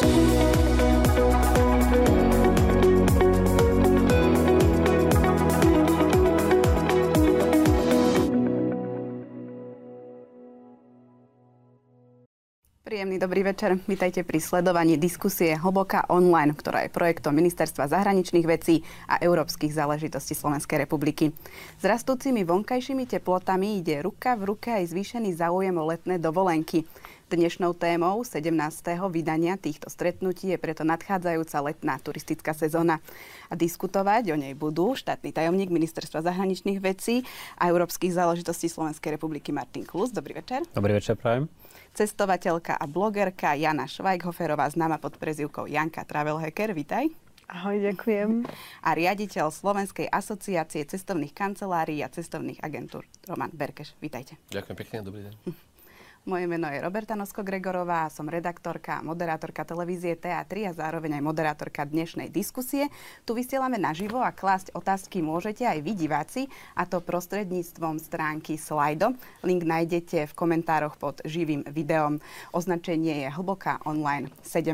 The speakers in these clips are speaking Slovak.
Príjemný dobrý večer. Vítajte pri sledovaní diskusie Hlboká online, ktorá je projektom Ministerstva zahraničných vecí a európskych záležitostí Slovenskej republiky. S rastúcimi vonkajšími teplotami ide ruka v ruke aj zvýšený záujem o letné dovolenky. Dnešnou témou 17. vydania týchto stretnutí je preto nadchádzajúca letná turistická sezóna. A diskutovať o nej budú štátny tajomník Ministerstva zahraničných vecí a európskych záležitostí Slovenskej republiky Martin Klus. Dobrý večer. Dobrý večer, prajem cestovateľka a blogerka Jana Švajghoferová, známa pod prezivkou Janka Travel Hacker. Vítaj. Ahoj, ďakujem. A riaditeľ Slovenskej asociácie cestovných kancelárií a cestovných agentúr Roman Berkeš. Vítajte. Ďakujem pekne, dobrý deň. Moje meno je Roberta Nosko-Gregorová, som redaktorka a moderátorka televízie TA3 a zároveň aj moderátorka dnešnej diskusie. Tu vysielame naživo a klásť otázky môžete aj vy diváci, a to prostredníctvom stránky Slido. Link nájdete v komentároch pod živým videom. Označenie je Hlboká online 17.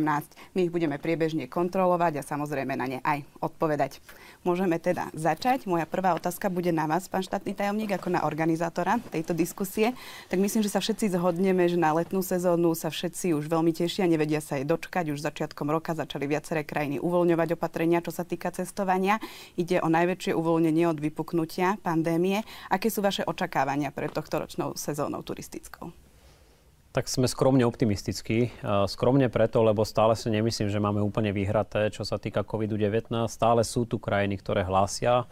My ich budeme priebežne kontrolovať a samozrejme na ne aj odpovedať. Môžeme teda začať. Moja prvá otázka bude na vás, pán štátny tajomník, ako na organizátora tejto diskusie. Tak myslím, že sa všetci zhodneme, že na letnú sezónu sa všetci už veľmi tešia, nevedia sa jej dočkať. Už začiatkom roka začali viaceré krajiny uvoľňovať opatrenia, čo sa týka cestovania. Ide o najväčšie uvoľnenie od vypuknutia pandémie. Aké sú vaše očakávania pre tohto ročnou sezónou turistickou? Tak sme skromne optimistickí. Skromne preto, lebo stále si nemyslím, že máme úplne vyhraté, čo sa týka COVID-19. Stále sú tu krajiny, ktoré hlásia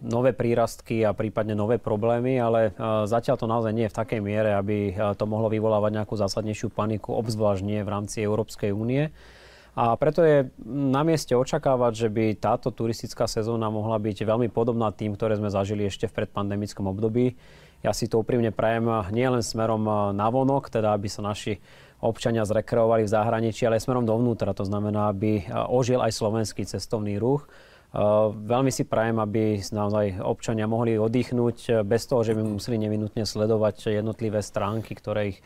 nové prírastky a prípadne nové problémy, ale zatiaľ to naozaj nie je v takej miere, aby to mohlo vyvolávať nejakú zásadnejšiu paniku, obzvlášť nie v rámci Európskej únie. A preto je na mieste očakávať, že by táto turistická sezóna mohla byť veľmi podobná tým, ktoré sme zažili ešte v predpandemickom období. Ja si to úprimne prajem nielen smerom na vonok, teda aby sa naši občania zrekreovali v zahraničí, ale aj smerom dovnútra. To znamená, aby ožil aj slovenský cestovný ruch. Veľmi si prajem, aby naozaj občania mohli oddychnúť bez toho, že by museli nevinutne sledovať jednotlivé stránky, ktoré ich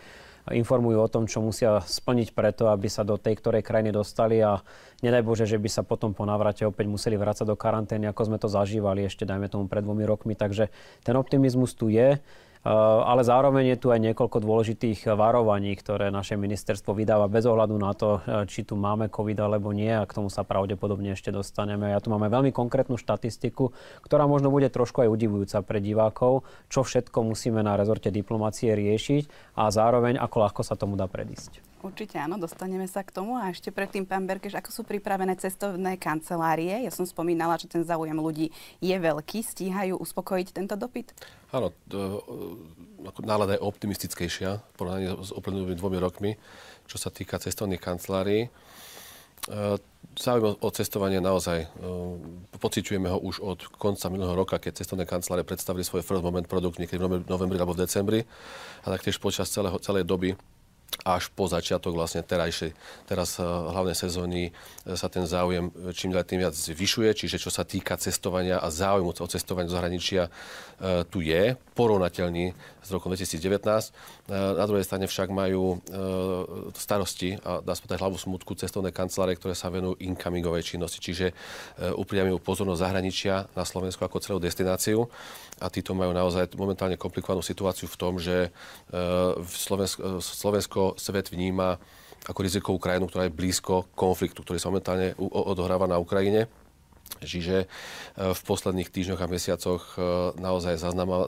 informujú o tom, čo musia splniť preto, aby sa do tej ktorej krajiny dostali a nedaj Bože, že by sa potom po návrate opäť museli vrácať do karantény, ako sme to zažívali ešte, dajme tomu, pred dvomi rokmi. Takže ten optimizmus tu je. Eh, ale zároveň je tu aj niekoľko dôležitých varovaní, ktoré naše ministerstvo vydáva bez ohľadu na to, eh, či tu máme COVID alebo nie a k tomu sa pravdepodobne ešte dostaneme. Ja tu máme veľmi konkrétnu štatistiku, ktorá možno bude trošku aj udivujúca pre divákov, čo všetko musíme na rezorte diplomácie riešiť a zároveň ako ľahko sa tomu dá predísť. Určite áno, dostaneme sa k tomu. A ešte predtým, pán Berkeš, ako sú pripravené cestovné kancelárie? Ja som spomínala, že ten záujem ľudí je veľký. Stíhajú uspokojiť tento dopyt? Áno, nálada je optimistickejšia v porovnaní s uplynulými dvomi rokmi, čo sa týka cestovných kancelárií. E, záujem o cestovanie naozaj, e, pociťujeme ho už od konca minulého roka, keď cestovné kancelárie predstavili svoj first moment produkt niekedy v novembri alebo v decembri a taktiež počas celého, celej doby až po začiatok vlastne terajšej, teraz uh, hlavnej sezóny uh, sa ten záujem čím ďalej tým viac zvyšuje, čiže čo sa týka cestovania a záujmu o cestovanie do zahraničia tu je, porovnateľný s rokom 2019. Na druhej strane však majú starosti a dá sa povedať hlavu smutku cestovné kancelárie, ktoré sa venujú incomingovej činnosti, čiže upriamujú pozornosť zahraničia na Slovensku ako celú destináciu a títo majú naozaj momentálne komplikovanú situáciu v tom, že Slovensko, Slovensko svet vníma ako rizikovú krajinu, ktorá je blízko konfliktu, ktorý sa momentálne odohráva na Ukrajine. Čiže e, v posledných týždňoch a mesiacoch e, naozaj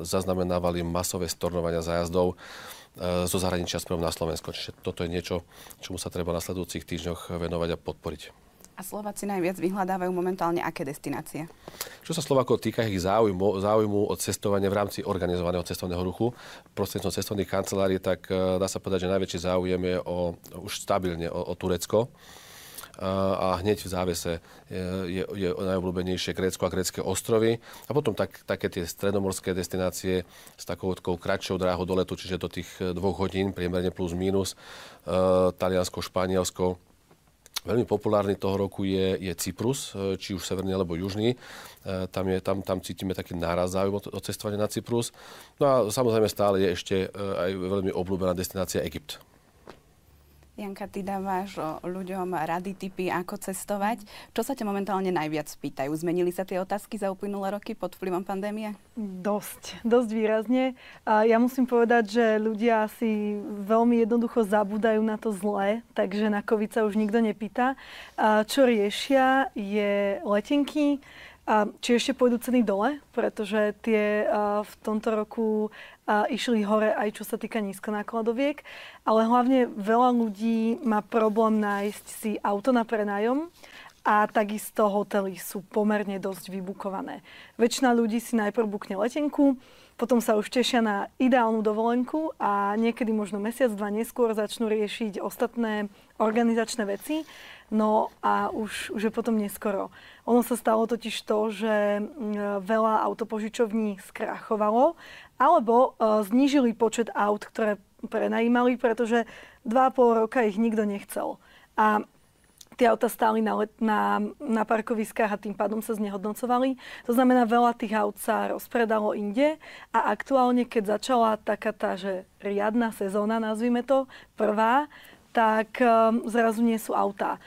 zaznamenávali masové stornovania zájazdov e, zo zahraničia smerom na Slovensko. Čiže toto je niečo, čomu sa treba v nasledujúcich týždňoch venovať a podporiť. A Slováci najviac vyhľadávajú momentálne aké destinácie? Čo sa Slovákov týka ich záujmu, záujmu od cestovania v rámci organizovaného cestovného ruchu prostredníctvom cestovných kancelárií, tak e, dá sa povedať, že najväčší záujem je o, už stabilne o, o Turecko a hneď v závese je, je najobľúbenejšie Grécko a grécké ostrovy. A potom tak, také tie stredomorské destinácie s takou kratšou dráhou do letu, čiže do tých dvoch hodín, priemerne plus minus, Taliansko, Španielsko, Veľmi populárny toho roku je, je Cyprus, e, či už severný alebo južný. E, tam, je, tam, tam cítime taký náraz záujem o cestovanie na Cyprus. No a samozrejme stále je ešte e, aj veľmi obľúbená destinácia Egypt. Janka, ty dávaš ľuďom rady, typy, ako cestovať. Čo sa ťa momentálne najviac pýtajú? Zmenili sa tie otázky za uplynulé roky pod vplyvom pandémie? Dosť, dosť výrazne. A ja musím povedať, že ľudia si veľmi jednoducho zabúdajú na to zlé, takže na COVID sa už nikto nepýta. A čo riešia je letenky, a či ešte pôjdu ceny dole, pretože tie v tomto roku išli hore aj čo sa týka nízkonákladoviek, ale hlavne veľa ľudí má problém nájsť si auto na prenájom a takisto hotely sú pomerne dosť vybukované. Väčšina ľudí si najprv bukne letenku, potom sa už tešia na ideálnu dovolenku a niekedy možno mesiac, dva neskôr začnú riešiť ostatné organizačné veci No a už, už je potom neskoro. Ono sa stalo totiž to, že veľa autopožičovní skrachovalo, alebo uh, znížili počet aut, ktoré prenajímali, pretože 2,5 roka ich nikto nechcel. A tie auta stáli na, na, na parkoviskách a tým pádom sa znehodnocovali. To znamená, veľa tých aut sa rozpredalo inde a aktuálne, keď začala taká tá, že riadna sezóna, nazvime to, prvá, tak um, zrazu nie sú autá.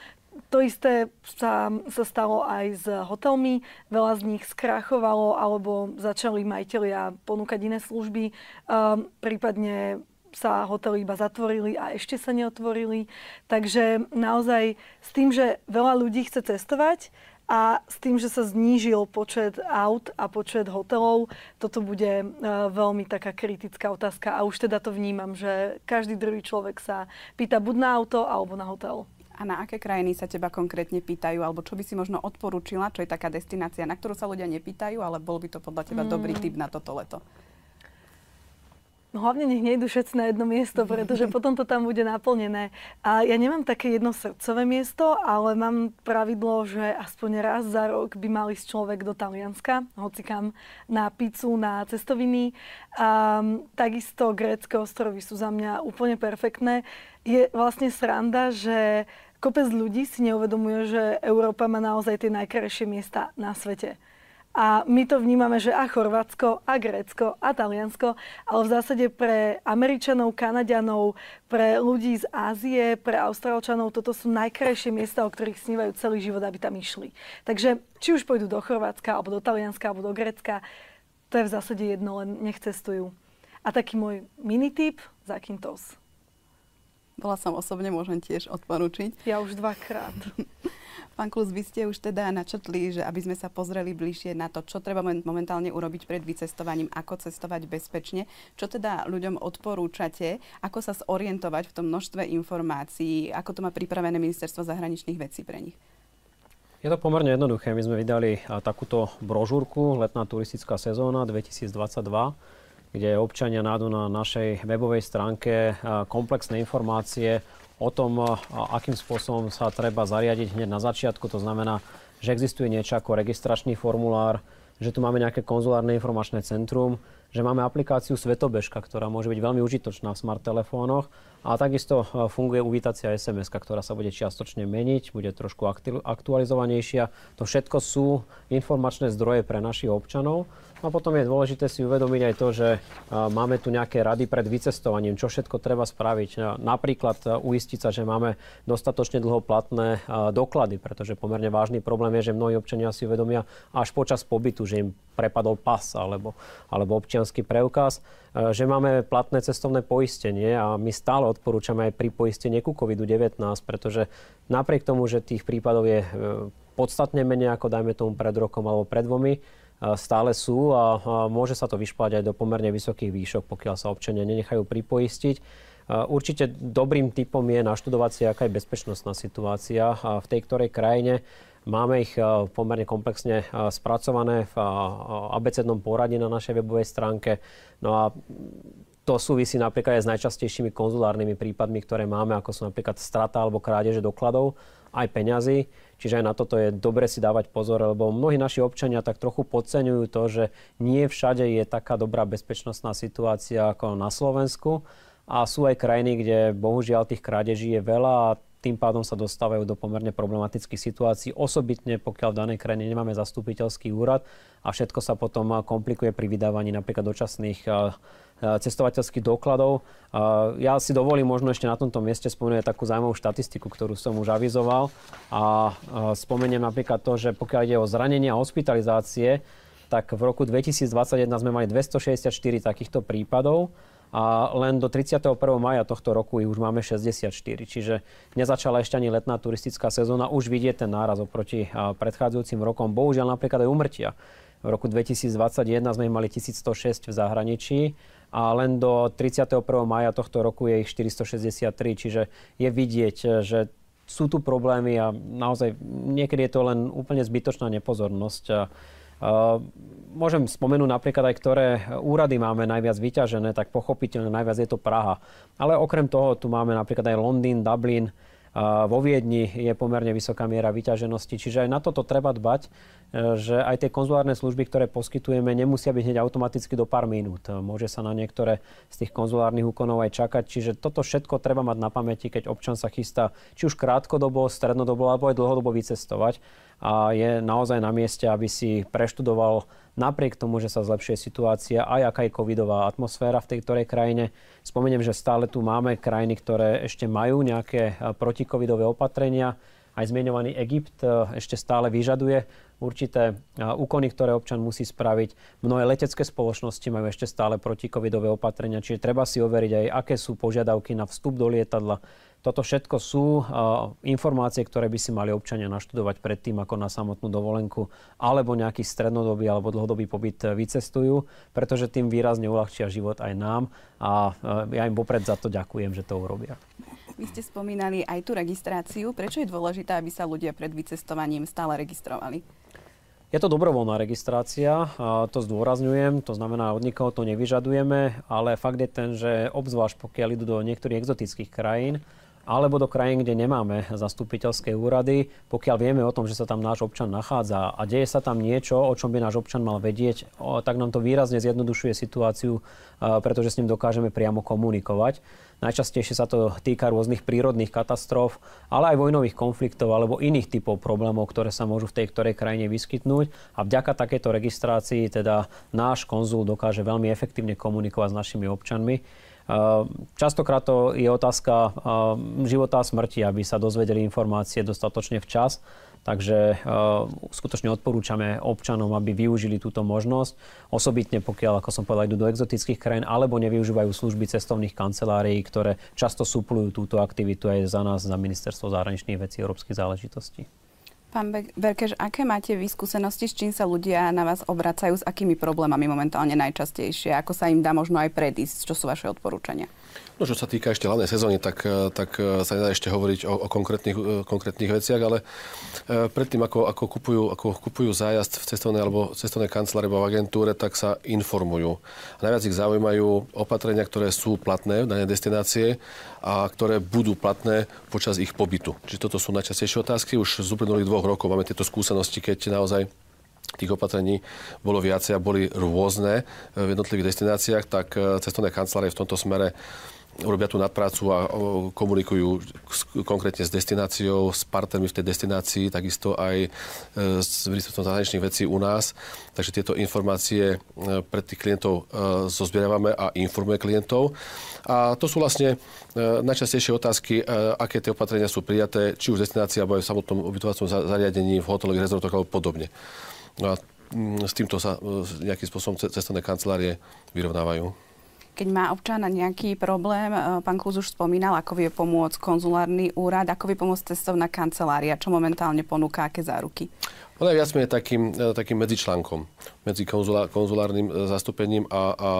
To isté sa, sa stalo aj s hotelmi. Veľa z nich skrachovalo alebo začali majiteľia ponúkať iné služby. Um, prípadne sa hotely iba zatvorili a ešte sa neotvorili. Takže naozaj s tým, že veľa ľudí chce cestovať a s tým, že sa znížil počet aut a počet hotelov, toto bude uh, veľmi taká kritická otázka. A už teda to vnímam, že každý druhý človek sa pýta buď na auto alebo na hotel. A na aké krajiny sa teba konkrétne pýtajú, alebo čo by si možno odporúčila, čo je taká destinácia, na ktorú sa ľudia nepýtajú, ale bol by to podľa teba mm. dobrý tip na toto leto? No hlavne nech nejdu všetci na jedno miesto, pretože potom to tam bude naplnené. A ja nemám také jedno srdcové miesto, ale mám pravidlo, že aspoň raz za rok by mal ísť človek do Talianska, hoci kam, na pizzu, na cestoviny. A takisto grécké ostrovy sú za mňa úplne perfektné. Je vlastne sranda, že kopec ľudí si neuvedomuje, že Európa má naozaj tie najkrajšie miesta na svete. A my to vnímame, že a Chorvátsko, a Grécko, a Taliansko, ale v zásade pre Američanov, Kanadianov, pre ľudí z Ázie, pre Austrálčanov, toto sú najkrajšie miesta, o ktorých snívajú celý život, aby tam išli. Takže či už pôjdu do Chorvátska, alebo do Talianska, alebo do Grécka, to je v zásade jedno, len nech cestujú. A taký môj mini tip, Zakynthos. Bola som osobne, môžem tiež odporučiť. Ja už dvakrát. Pán Klus, vy ste už teda načrtli, že aby sme sa pozreli bližšie na to, čo treba momentálne urobiť pred vycestovaním, ako cestovať bezpečne. Čo teda ľuďom odporúčate, ako sa zorientovať v tom množstve informácií, ako to má pripravené ministerstvo zahraničných vecí pre nich? Je to pomerne jednoduché. My sme vydali takúto brožúrku Letná turistická sezóna 2022 kde občania nájdu na našej webovej stránke komplexné informácie o tom, akým spôsobom sa treba zariadiť hneď na začiatku. To znamená, že existuje niečo ako registračný formulár, že tu máme nejaké konzulárne informačné centrum, že máme aplikáciu Svetobežka, ktorá môže byť veľmi užitočná v smart telefónoch a takisto funguje uvítacia SMS, ktorá sa bude čiastočne meniť, bude trošku aktualizovanejšia. To všetko sú informačné zdroje pre našich občanov a potom je dôležité si uvedomiť aj to, že máme tu nejaké rady pred vycestovaním, čo všetko treba spraviť. Napríklad uistiť sa, že máme dostatočne dlho platné doklady, pretože pomerne vážny problém je, že mnohí občania si uvedomia až počas pobytu, že im prepadol pas alebo, alebo občianský preukaz, že máme platné cestovné poistenie a my stále odporúčame aj pri poistenie ku COVID-19, pretože napriek tomu, že tých prípadov je e, podstatne menej ako dajme tomu pred rokom alebo pred dvomi, stále sú a môže sa to vyšplať aj do pomerne vysokých výšok, pokiaľ sa občania nenechajú pripoistiť. Určite dobrým typom je naštudovať si, aká je bezpečnostná situácia v tej ktorej krajine. Máme ich pomerne komplexne spracované v abecednom poradí na našej webovej stránke. No a to súvisí napríklad aj s najčastejšími konzulárnymi prípadmi, ktoré máme, ako sú napríklad strata alebo krádeže dokladov, aj peňazí. Čiže aj na toto je dobre si dávať pozor, lebo mnohí naši občania tak trochu podceňujú to, že nie všade je taká dobrá bezpečnostná situácia ako na Slovensku. A sú aj krajiny, kde bohužiaľ tých krádeží je veľa a tým pádom sa dostávajú do pomerne problematických situácií, osobitne pokiaľ v danej krajine nemáme zastupiteľský úrad a všetko sa potom komplikuje pri vydávaní napríklad dočasných cestovateľských dokladov. Ja si dovolím možno ešte na tomto mieste spomenúť takú zaujímavú štatistiku, ktorú som už avizoval. A spomeniem napríklad to, že pokiaľ ide o zranenia a hospitalizácie, tak v roku 2021 sme mali 264 takýchto prípadov a len do 31. maja tohto roku ich už máme 64. Čiže nezačala ešte ani letná turistická sezóna. Už vidie ten náraz oproti predchádzajúcim rokom. Bohužiaľ napríklad aj umrtia. V roku 2021 sme mali 1106 v zahraničí a len do 31. maja tohto roku je ich 463. Čiže je vidieť, že sú tu problémy a naozaj niekedy je to len úplne zbytočná nepozornosť. Môžem spomenúť napríklad aj, ktoré úrady máme najviac vyťažené, tak pochopiteľne najviac je to Praha. Ale okrem toho tu máme napríklad aj Londýn, Dublin, vo Viedni je pomerne vysoká miera vyťaženosti, čiže aj na toto treba dbať, e, že aj tie konzulárne služby, ktoré poskytujeme, nemusia byť hneď automaticky do pár minút. Môže sa na niektoré z tých konzulárnych úkonov aj čakať, čiže toto všetko treba mať na pamäti, keď občan sa chystá či už krátkodobo, strednodobo alebo aj dlhodobo vycestovať a je naozaj na mieste, aby si preštudoval napriek tomu, že sa zlepšuje situácia, aj aká je covidová atmosféra v tej ktorej krajine. Spomeniem, že stále tu máme krajiny, ktoré ešte majú nejaké e, protikovidové opatrenia. Aj zmienovaný Egypt e, ešte stále vyžaduje určité e, úkony, ktoré občan musí spraviť. Mnohé letecké spoločnosti majú ešte stále protikovidové opatrenia, čiže treba si overiť aj, aké sú požiadavky na vstup do lietadla, toto všetko sú informácie, ktoré by si mali občania naštudovať predtým, ako na samotnú dovolenku alebo nejaký strednodobý alebo dlhodobý pobyt vycestujú, pretože tým výrazne uľahčia život aj nám a ja im popred za to ďakujem, že to urobia. Vy ste spomínali aj tú registráciu. Prečo je dôležité, aby sa ľudia pred vycestovaním stále registrovali? Je to dobrovoľná registrácia, a to zdôrazňujem, to znamená, od nikoho to nevyžadujeme, ale fakt je ten, že obzvlášť pokiaľ idú do niektorých exotických krajín, alebo do krajín, kde nemáme zastupiteľské úrady, pokiaľ vieme o tom, že sa tam náš občan nachádza a deje sa tam niečo, o čom by náš občan mal vedieť, tak nám to výrazne zjednodušuje situáciu, pretože s ním dokážeme priamo komunikovať. Najčastejšie sa to týka rôznych prírodných katastrof, ale aj vojnových konfliktov alebo iných typov problémov, ktoré sa môžu v tej ktorej krajine vyskytnúť. A vďaka takejto registrácii teda náš konzul dokáže veľmi efektívne komunikovať s našimi občanmi. Ehm, častokrát to je otázka ehm, života a smrti, aby sa dozvedeli informácie dostatočne včas. Takže uh, skutočne odporúčame občanom, aby využili túto možnosť. Osobitne pokiaľ, ako som povedal, idú do exotických krajín alebo nevyužívajú služby cestovných kancelárií, ktoré často suplujú túto aktivitu aj za nás, za Ministerstvo zahraničných vecí a európskych záležitostí. Pán Berkeš, aké máte vy skúsenosti, s čím sa ľudia na vás obracajú, s akými problémami momentálne najčastejšie? Ako sa im dá možno aj predísť? Čo sú vaše odporúčania? No, čo sa týka ešte hlavnej sezóny, tak, eh, tak eh, sa nedá ešte hovoriť o, o konkrétnych, eh, konkrétnych veciach, ale predtým, ako, ako, kupujú, ako kupujú zájazd v cestovnej alebo cestovnej kancelárii alebo v agentúre, tak sa informujú. A najviac ich zaujímajú opatrenia, ktoré sú platné v danej destinácie a ktoré budú platné počas ich pobytu. Čiže toto sú najčastejšie otázky. Už z uplynulých dvoch rokov máme tieto skúsenosti, keď naozaj tých opatrení bolo viacej a boli rôzne v jednotlivých destináciách, tak cestovné kancelárie v tomto smere robia tú nadprácu a komunikujú konkrétne s destináciou, s partnermi v tej destinácii, takisto aj e, s ministerstvom zahraničných vecí u nás. Takže tieto informácie e, pre tých klientov e, zozbierávame a informuje klientov. A to sú vlastne najčastejšie otázky, aké tie opatrenia sú prijaté, či už v destinácii, alebo aj v samotnom ubytovacom zariadení, v hotelových rezortoch alebo podobne. No a s týmto sa nejakým spôsobom cestovné kancelárie vyrovnávajú. Keď má občan nejaký problém, e, pán Kluz už spomínal, ako vie pomôcť konzulárny úrad, ako vie pomôcť cestovná kancelária, čo momentálne ponúka, aké záruky? Ona je viac menej takým, e, takým medzičlánkom medzi konzulá, konzulárnym e, zastúpením a, a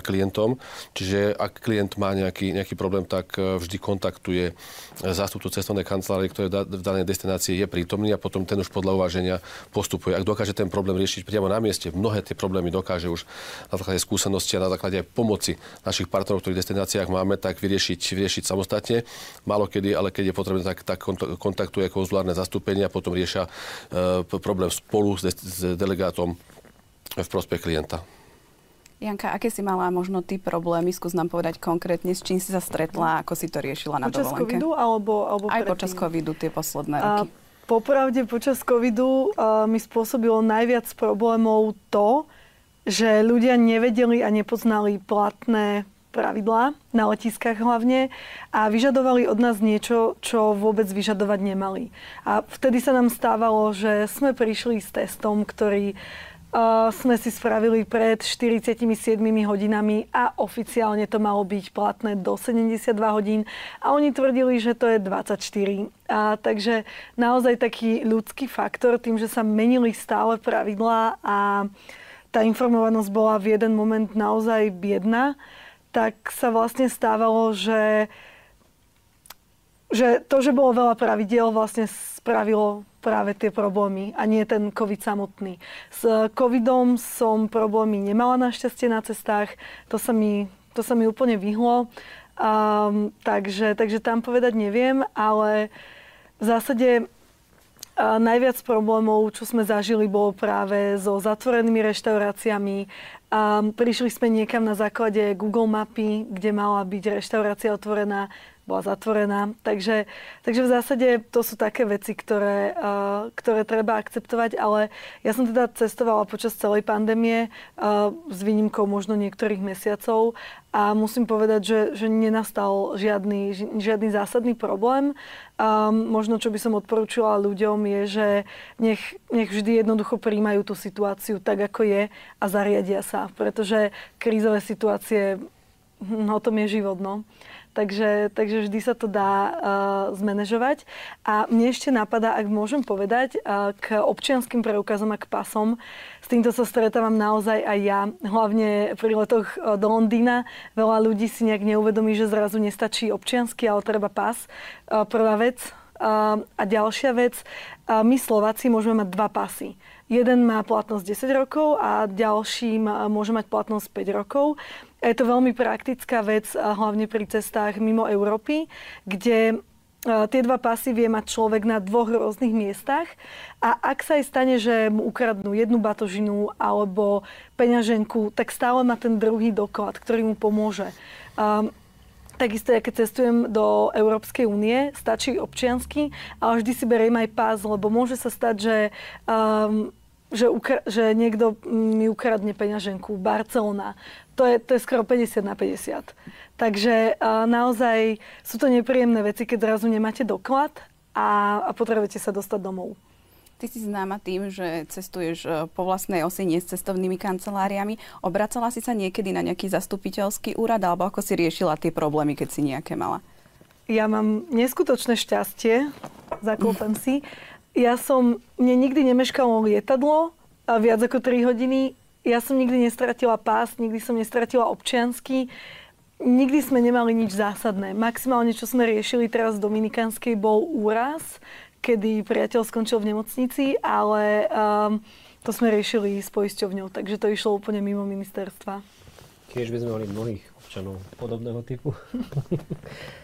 klientom. Čiže ak klient má nejaký, nejaký problém, tak vždy kontaktuje zástupcu cestovnej kancelárie, ktorý v danej destinácii je prítomný a potom ten už podľa uváženia postupuje. Ak dokáže ten problém riešiť priamo na mieste, mnohé tie problémy dokáže už na základe skúsenosti a na základe aj pomoci našich partnerov, ktorých destináciách máme, tak vyriešiť, vyriešiť samostatne. Málo kedy, ale keď je potrebné, tak, tak kontaktuje konzulárne zastúpenie a potom riešia e, problém spolu s, s delegátom v prospech klienta. Janka, aké si mala možno ty problémy? Skús nám povedať konkrétne, s čím si sa stretla, ako si to riešila na počas dovolenke. Počas covidu alebo, alebo Aj počas covidu tie posledné roky. A, popravde počas covidu a, mi spôsobilo najviac problémov to, že ľudia nevedeli a nepoznali platné pravidlá, na letiskách hlavne, a vyžadovali od nás niečo, čo vôbec vyžadovať nemali. A vtedy sa nám stávalo, že sme prišli s testom, ktorý uh, sme si spravili pred 47 hodinami a oficiálne to malo byť platné do 72 hodín a oni tvrdili, že to je 24. A, takže naozaj taký ľudský faktor, tým, že sa menili stále pravidlá a tá informovanosť bola v jeden moment naozaj biedna, tak sa vlastne stávalo, že, že to, že bolo veľa pravidiel, vlastne spravilo práve tie problémy a nie ten COVID samotný. S COVIDom som problémy nemala našťastie na cestách, to sa mi, to sa mi úplne vyhlo, um, takže, takže tam povedať neviem, ale v zásade najviac problémov, čo sme zažili, bolo práve so zatvorenými reštauráciami. Prišli sme niekam na základe Google mapy, kde mala byť reštaurácia otvorená bola zatvorená. Takže, takže v zásade to sú také veci, ktoré, uh, ktoré treba akceptovať, ale ja som teda cestovala počas celej pandémie uh, s výnimkou možno niektorých mesiacov a musím povedať, že, že nenastal žiadny, žiadny zásadný problém. Um, možno, čo by som odporúčila ľuďom, je, že nech, nech vždy jednoducho príjmajú tú situáciu tak, ako je a zariadia sa, pretože krízové situácie, hm, o tom je život, no. Takže, takže vždy sa to dá uh, zmanéžovať. A mne ešte napadá, ak môžem povedať, uh, k občianským preukazom a k pasom. S týmto sa stretávam naozaj aj ja, hlavne pri letoch uh, do Londýna. Veľa ľudí si nejak neuvedomí, že zrazu nestačí občiansky, ale treba pas. Uh, prvá vec. Uh, a ďalšia vec, uh, my Slováci môžeme mať dva pasy. Jeden má platnosť 10 rokov a ďalší môže mať platnosť 5 rokov. Je to veľmi praktická vec, hlavne pri cestách mimo Európy, kde tie dva pasy vie mať človek na dvoch rôznych miestach a ak sa aj stane, že mu ukradnú jednu batožinu alebo peňaženku, tak stále má ten druhý doklad, ktorý mu pomôže. Um, Takisto, ja keď cestujem do Európskej únie, stačí občiansky, ale vždy si beriem aj pás, lebo môže sa stať, že, um, že, ukra- že niekto mi ukradne peňaženku. Barcelona. To je, to je skoro 50 na 50. Takže uh, naozaj sú to nepríjemné veci, keď zrazu nemáte doklad a, a potrebujete sa dostať domov. Ty si známa tým, že cestuješ e, po vlastnej osi, nie s cestovnými kanceláriami. Obracala si sa niekedy na nejaký zastupiteľský úrad, alebo ako si riešila tie problémy, keď si nejaké mala? Ja mám neskutočné šťastie, zaklopem si. Ja som, mne nikdy nemeškalo lietadlo a viac ako 3 hodiny. Ja som nikdy nestratila pás, nikdy som nestratila občiansky. Nikdy sme nemali nič zásadné. Maximálne, čo sme riešili teraz v Dominikánskej, bol úraz kedy priateľ skončil v nemocnici, ale um, to sme riešili s poisťovňou, takže to išlo úplne mimo ministerstva. Tiež by sme mali mnohých občanov podobného typu.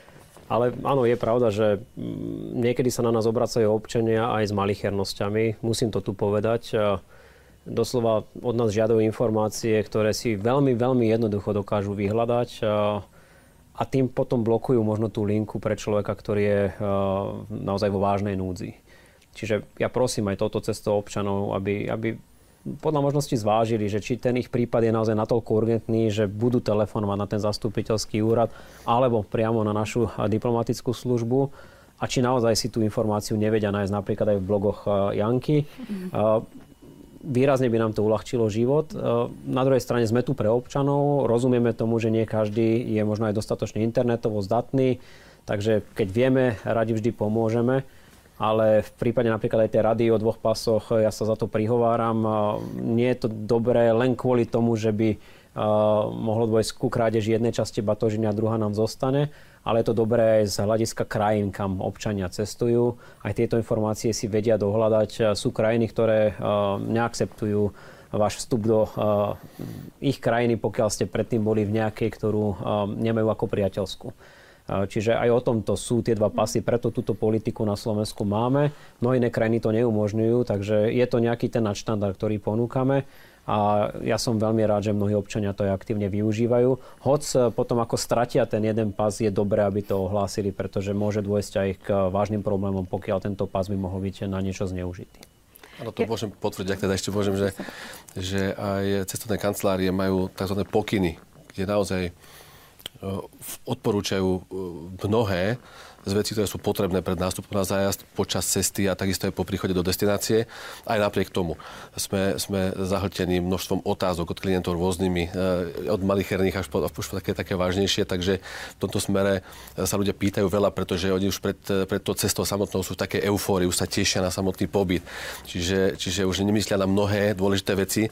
Ale áno, je pravda, že mm, niekedy sa na nás obracajú občania aj s malichernosťami. Musím to tu povedať. Doslova od nás žiadajú informácie, ktoré si veľmi, veľmi jednoducho dokážu vyhľadať a tým potom blokujú možno tú linku pre človeka, ktorý je naozaj vo vážnej núdzi. Čiže ja prosím aj touto cestou občanov, aby, aby podľa možnosti zvážili, že či ten ich prípad je naozaj natoľko urgentný, že budú telefonovať na ten zastupiteľský úrad alebo priamo na našu diplomatickú službu a či naozaj si tú informáciu nevedia nájsť napríklad aj v blogoch Janky. Mm-hmm výrazne by nám to uľahčilo život. E, na druhej strane sme tu pre občanov, rozumieme tomu, že nie každý je možno aj dostatočne internetovo zdatný, takže keď vieme, radi vždy pomôžeme. Ale v prípade napríklad aj tej rady o dvoch pasoch, ja sa za to prihováram. E, nie je to dobré len kvôli tomu, že by uh, mohlo dôjsť ku krádeži jednej časti batožiny a druhá nám zostane ale je to dobré aj z hľadiska krajín, kam občania cestujú. Aj tieto informácie si vedia dohľadať. Sú krajiny, ktoré neakceptujú váš vstup do ich krajiny, pokiaľ ste predtým boli v nejakej, ktorú nemajú ako priateľskú. Čiže aj o tomto sú tie dva pasy, preto túto politiku na Slovensku máme. No iné krajiny to neumožňujú, takže je to nejaký ten nadštandard, ktorý ponúkame a ja som veľmi rád, že mnohí občania to aj aktívne využívajú. Hoc e, potom ako stratia ten jeden pas, je dobré, aby to ohlásili, pretože môže dôjsť aj k vážnym problémom, pokiaľ tento pas by mohol byť na niečo zneužitý. Áno, to môžem potvrdiť, ak teda ešte môžem, že, že aj cestovné kancelárie majú tzv. pokyny, kde naozaj odporúčajú e, mnohé z vecí, ktoré sú potrebné pred nástupom na zájazd, počas cesty a takisto aj po príchode do destinácie. Aj napriek tomu sme, sme zahltení množstvom otázok od klientov rôznymi, eh, od malicherných až po, až po také, také vážnejšie, takže v tomto smere eh, sa ľudia pýtajú veľa, pretože oni už pred, eh, pred to cestou samotnou sú také eufórie, už sa tešia na samotný pobyt. Čiže, čiže už nemyslia na mnohé dôležité veci,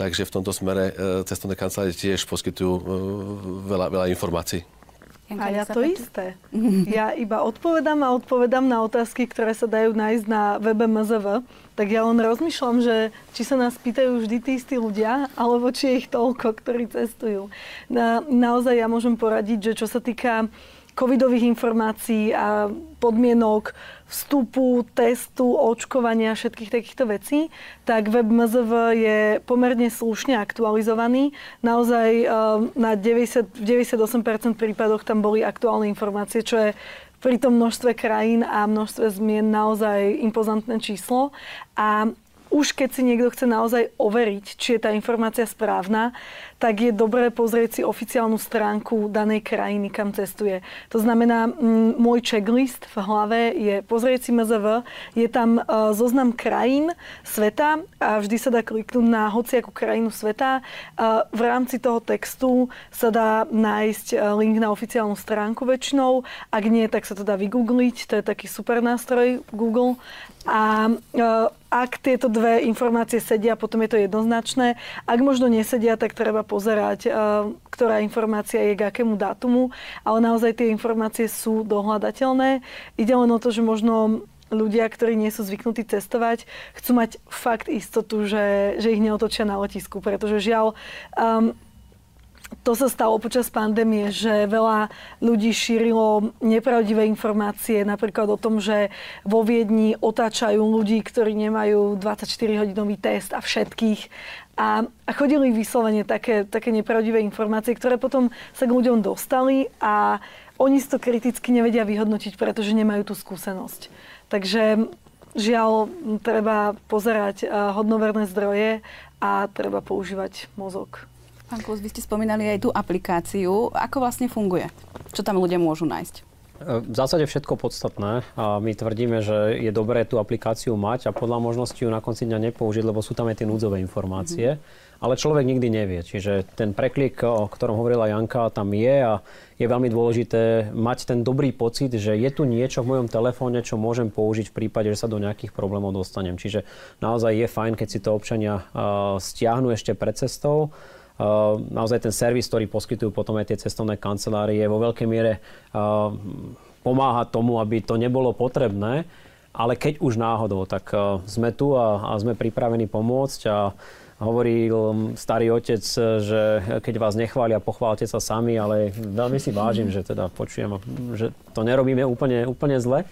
takže v tomto smere cestovné kancelárie tiež poskytujú veľa, veľa informácií. Janka, a ja to isté. Ja iba odpovedám a odpovedám na otázky, ktoré sa dajú nájsť na webe MZV. Tak ja len rozmýšľam, že či sa nás pýtajú vždy tí istí ľudia, alebo či je ich toľko, ktorí cestujú. Na, naozaj ja môžem poradiť, že čo sa týka covidových informácií a podmienok vstupu, testu, očkovania, všetkých takýchto vecí, tak web MZV je pomerne slušne aktualizovaný. Naozaj eh, na 90, v 98% prípadoch tam boli aktuálne informácie, čo je pri tom množstve krajín a množstve zmien naozaj impozantné číslo. A už keď si niekto chce naozaj overiť, či je tá informácia správna, tak je dobré pozrieť si oficiálnu stránku danej krajiny, kam cestuje. To znamená, môj checklist v hlave je pozrieť si MZV, je tam uh, zoznam krajín sveta a vždy sa dá kliknúť na hociakú krajinu sveta. Uh, v rámci toho textu sa dá nájsť uh, link na oficiálnu stránku väčšinou. Ak nie, tak sa to dá vygoogliť, to je taký super nástroj Google. A uh, ak tieto dve informácie sedia, potom je to jednoznačné. Ak možno nesedia, tak treba pozerať, eh, ktorá informácia je k akému dátumu, ale naozaj tie informácie sú dohľadateľné. Ide len o to, že možno ľudia, ktorí nie sú zvyknutí cestovať, chcú mať fakt istotu, že, že ich neotočia na letisku, pretože žiaľ, um, to sa stalo počas pandémie, že veľa ľudí šírilo nepravdivé informácie, napríklad o tom, že vo Viedni otáčajú ľudí, ktorí nemajú 24-hodinový test a všetkých. A, a chodili vyslovene také, také nepravdivé informácie, ktoré potom sa k ľuďom dostali a oni si to kriticky nevedia vyhodnotiť, pretože nemajú tú skúsenosť. Takže žiaľ, treba pozerať eh, hodnoverné zdroje a treba používať mozog. Pán Klus, vy ste spomínali aj tú aplikáciu. Ako vlastne funguje? Čo tam ľudia môžu nájsť? V zásade všetko podstatné. A my tvrdíme, že je dobré tú aplikáciu mať a podľa možnosti ju na konci dňa nepoužiť, lebo sú tam aj tie núdzové informácie. Mm-hmm. Ale človek nikdy nevie. Čiže ten preklik, o ktorom hovorila Janka, tam je a je veľmi dôležité mať ten dobrý pocit, že je tu niečo v mojom telefóne, čo môžem použiť v prípade, že sa do nejakých problémov dostanem. Čiže naozaj je fajn, keď si to občania stiahnu ešte pred cestou naozaj ten servis, ktorý poskytujú potom aj tie cestovné kancelárie, vo veľkej miere ehm, pomáha tomu, aby to nebolo potrebné. Ale keď už náhodou, tak ehm, sme tu a, a sme pripravení pomôcť a hovoril starý otec, že keď vás nechvália, pochválte sa sami, ale veľmi si vážim, že teda počujem, že to nerobíme úplne, úplne zle.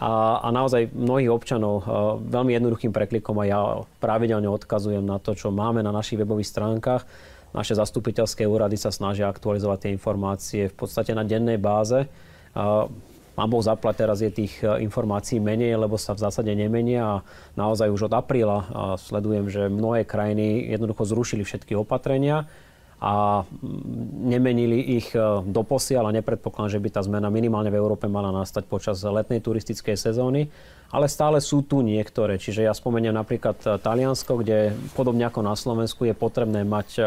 A, a naozaj mnohých občanov veľmi jednoduchým preklikom a ja pravidelne odkazujem na to, čo máme na našich webových stránkach naše zastupiteľské úrady sa snažia aktualizovať tie informácie v podstate na dennej báze. Pán Boh zaplať, teraz je tých e, informácií menej, lebo sa v zásade nemenia a naozaj už od apríla sledujem, že mnohé krajiny jednoducho zrušili všetky opatrenia a nemenili ich e, do posiaľ a nepredpokladám, že by tá zmena minimálne v Európe mala nastať počas letnej turistickej sezóny ale stále sú tu niektoré. Čiže ja spomeniem napríklad e, Taliansko, kde podobne ako na Slovensku je potrebné mať e,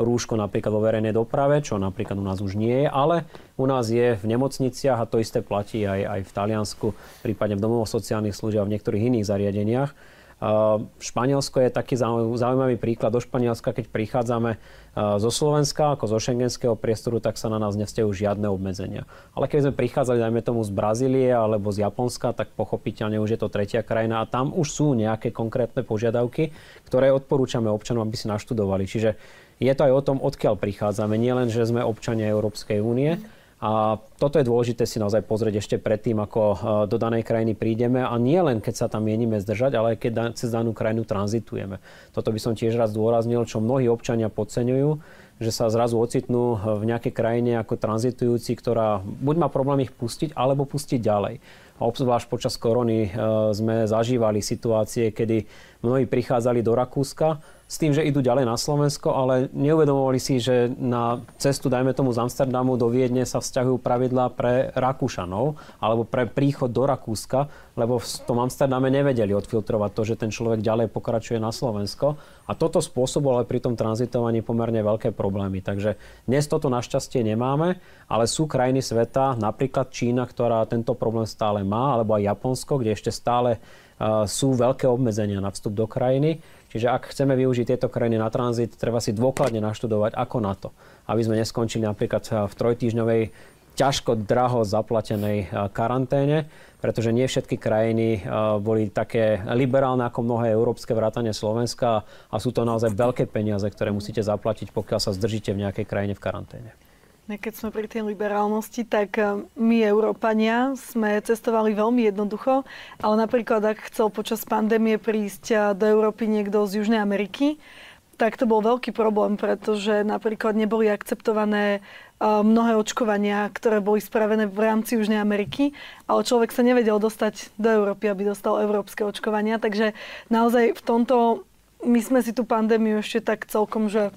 rúško napríklad vo verejnej doprave, čo napríklad u nás už nie je, ale u nás je v nemocniciach a to isté platí aj, aj v Taliansku, prípadne v domovoch sociálnych služieb a v niektorých iných zariadeniach. Španielsko je taký zaujímavý príklad. Do Španielska, keď prichádzame zo Slovenska, ako zo šengenského priestoru, tak sa na nás nevzťahujú žiadne obmedzenia. Ale keď sme prichádzali, dajme tomu z Brazílie alebo z Japonska, tak pochopiteľne už je to tretia krajina a tam už sú nejaké konkrétne požiadavky, ktoré odporúčame občanom, aby si naštudovali. Čiže je to aj o tom, odkiaľ prichádzame. Nie len, že sme občania Európskej únie, a toto je dôležité si naozaj pozrieť ešte predtým, ako e, do danej krajiny prídeme a nie len keď sa tam mienime zdržať, ale aj keď cez danú krajinu tranzitujeme. Toto by som tiež raz zdôraznil, čo mnohí občania podceňujú, že sa zrazu ocitnú v nejakej krajine ako tranzitujúci, ktorá buď má problém ich pustiť, alebo pustiť ďalej. A obzvlášť počas korony e, sme zažívali situácie, kedy mnohí prichádzali do Rakúska s tým, že idú ďalej na Slovensko, ale neuvedomovali si, že na cestu, dajme tomu z Amsterdamu do Viedne sa vzťahujú pravidlá pre Rakúšanov alebo pre príchod do Rakúska, lebo v tom Amsterdame nevedeli odfiltrovať to, že ten človek ďalej pokračuje na Slovensko. A toto spôsobilo ale pri tom tranzitovaní pomerne veľké problémy. Takže dnes toto našťastie nemáme, ale sú krajiny sveta, napríklad Čína, ktorá tento problém stále má, alebo aj Japonsko, kde ešte stále sú veľké obmedzenia na vstup do krajiny. Čiže ak chceme využiť tieto krajiny na tranzit, treba si dôkladne naštudovať, ako na to. Aby sme neskončili napríklad v trojtýždňovej ťažko draho zaplatenej karanténe, pretože nie všetky krajiny boli také liberálne ako mnohé európske vrátane Slovenska a sú to naozaj veľké peniaze, ktoré musíte zaplatiť, pokiaľ sa zdržíte v nejakej krajine v karanténe. Keď sme pri tej liberálnosti, tak eh, my, Európania, sme cestovali veľmi jednoducho, ale napríklad, ak chcel počas pandémie prísť eh, do Európy niekto z Južnej Ameriky, tak to bol veľký problém, pretože napríklad neboli akceptované eh, mnohé očkovania, ktoré boli spravené v rámci Južnej Ameriky, ale človek sa nevedel dostať do Európy, aby dostal európske očkovania. Takže naozaj v tomto my sme si tú pandémiu ešte tak celkom, že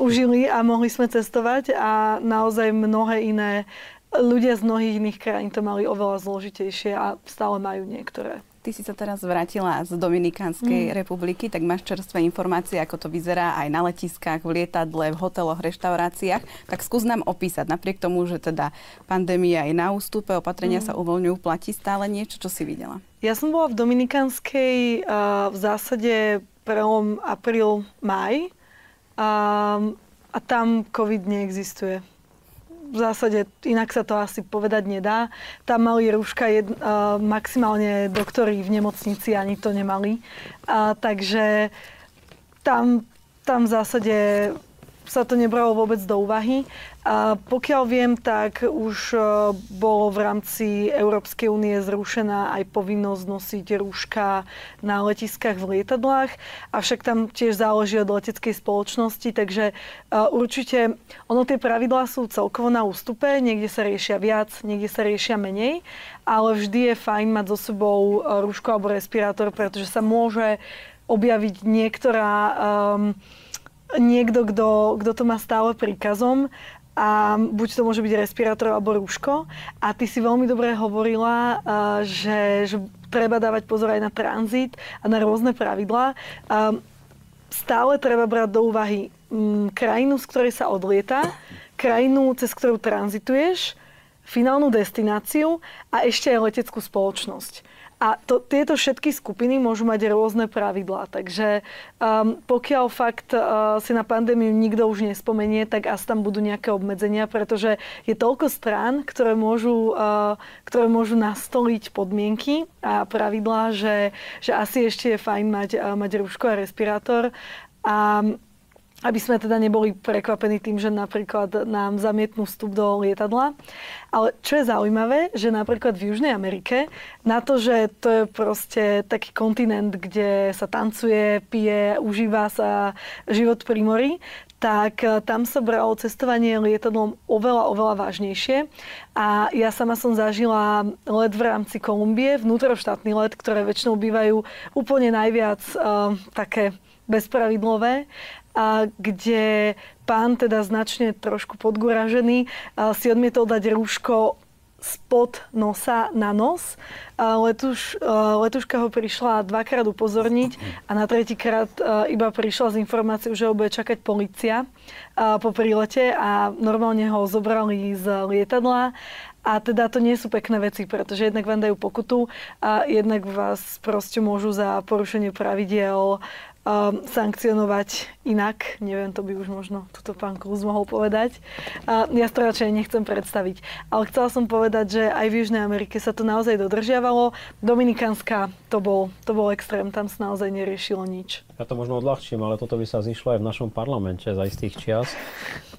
užili a mohli sme cestovať a naozaj mnohé iné ľudia z mnohých iných krajín to mali oveľa zložitejšie a stále majú niektoré. Ty si sa teraz vrátila z Dominikánskej mm. republiky, tak máš čerstvé informácie, ako to vyzerá aj na letiskách, v lietadle, v hoteloch, reštauráciách. Tak skús nám opísať, napriek tomu, že teda pandémia je na ústupe, opatrenia mm. sa uvoľňujú, platí stále niečo, čo si videla? Ja som bola v Dominikánskej uh, v zásade prelom apríl-maj a, a tam COVID neexistuje. V zásade inak sa to asi povedať nedá. Tam mali rúška jed, uh, maximálne doktori v nemocnici ani to nemali. A, takže tam, tam v zásade sa to nebralo vôbec do úvahy. A pokiaľ viem, tak už e, bolo v rámci Európskej únie zrušená aj povinnosť nosiť rúška na letiskách v lietadlách, avšak tam tiež záleží od leteckej spoločnosti, takže e, určite ono tie pravidlá sú celkovo na ústupe, niekde sa riešia viac, niekde sa riešia menej, ale vždy je fajn mať so sebou e, rúško alebo respirátor, pretože sa môže objaviť niektorá um, niekto, kto, kto to má stále príkazom a buď to môže byť respirátor alebo rúško. A ty si veľmi dobre hovorila, že, že treba dávať pozor aj na tranzit a na rôzne pravidlá. Stále treba brať do úvahy mm, krajinu, z ktorej sa odlieta, krajinu, cez ktorú tranzituješ, finálnu destináciu a ešte aj leteckú spoločnosť. A to, tieto všetky skupiny môžu mať rôzne pravidlá. Takže um, pokiaľ fakt uh, si na pandémiu nikto už nespomenie, tak asi tam budú nejaké obmedzenia, pretože je toľko strán, ktoré môžu, uh, ktoré môžu nastoliť podmienky a pravidlá, že, že asi ešte je fajn mať, uh, mať rúško a respirátor. A aby sme teda neboli prekvapení tým, že napríklad nám zamietnú vstup do lietadla. Ale čo je zaujímavé, že napríklad v Južnej Amerike, na to, že to je proste taký kontinent, kde sa tancuje, pije, užíva sa život pri mori, tak e, tam sa bralo cestovanie lietadlom oveľa, oveľa vážnejšie. A ja sama som zažila let v rámci Kolumbie, vnútroštátny let, ktoré väčšinou bývajú úplne najviac uh, také bezpravidlové a kde pán teda značne trošku podguražený si odmietol dať rúško spod nosa na nos. Letuš, letuška ho prišla dvakrát upozorniť a na tretíkrát iba prišla s informáciou, že ho bude čakať policia po prílete a normálne ho zobrali z lietadla. A teda to nie sú pekné veci, pretože jednak vám dajú pokutu a jednak vás proste môžu za porušenie pravidiel um, sankcionovať inak. Neviem, to by už možno túto pán Kruz mohol povedať. Uh, ja to radšej nechcem predstaviť. Ale chcela som povedať, že aj v Južnej Amerike sa to naozaj dodržiavalo. Dominikánska to bol, to bol extrém, tam sa naozaj neriešilo nič. Ja to možno odľahčím, ale toto by sa zišlo aj v našom parlamente za istých čias.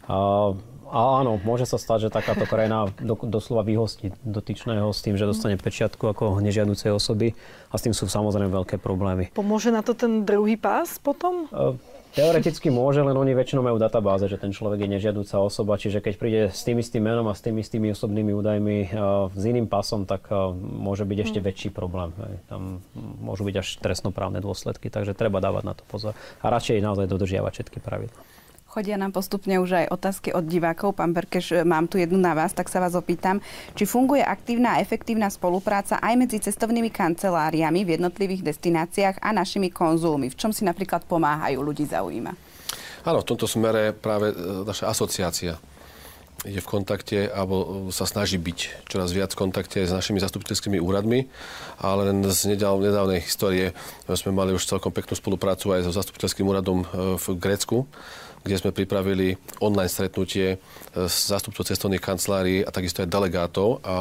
Uh, a áno, môže sa stať, že takáto krajina do, doslova vyhostí dotyčného s tým, že dostane pečiatku ako nežiaducej osoby a s tým sú samozrejme veľké problémy. Pomôže na to ten druhý pás potom? Uh, Teoreticky môže, len oni väčšinou majú databáze, že ten človek je nežiaduca osoba, čiže keď príde s tým istým menom a s tým istými osobnými údajmi uh, s iným pasom, tak uh, môže byť ešte hmm. väčší problém. Tam môžu byť až trestnoprávne dôsledky, takže treba dávať na to pozor. A radšej naozaj dodržiavať všetky pravidlá. Chodia nám postupne už aj otázky od divákov. Pán Berkeš, mám tu jednu na vás, tak sa vás opýtam. Či funguje aktívna a efektívna spolupráca aj medzi cestovnými kanceláriami v jednotlivých destináciách a našimi konzulmi? V čom si napríklad pomáhajú ľudí zaujíma? Áno, v tomto smere práve e, naša asociácia je v kontakte alebo sa snaží byť čoraz viac v kontakte s našimi zastupiteľskými úradmi, ale len z nedávnej histórie sme mali už celkom peknú spoluprácu aj so zastupiteľským úradom e, v Grécku, kde sme pripravili online stretnutie e, s zástupcov cestovných kancelárií a takisto aj delegátov a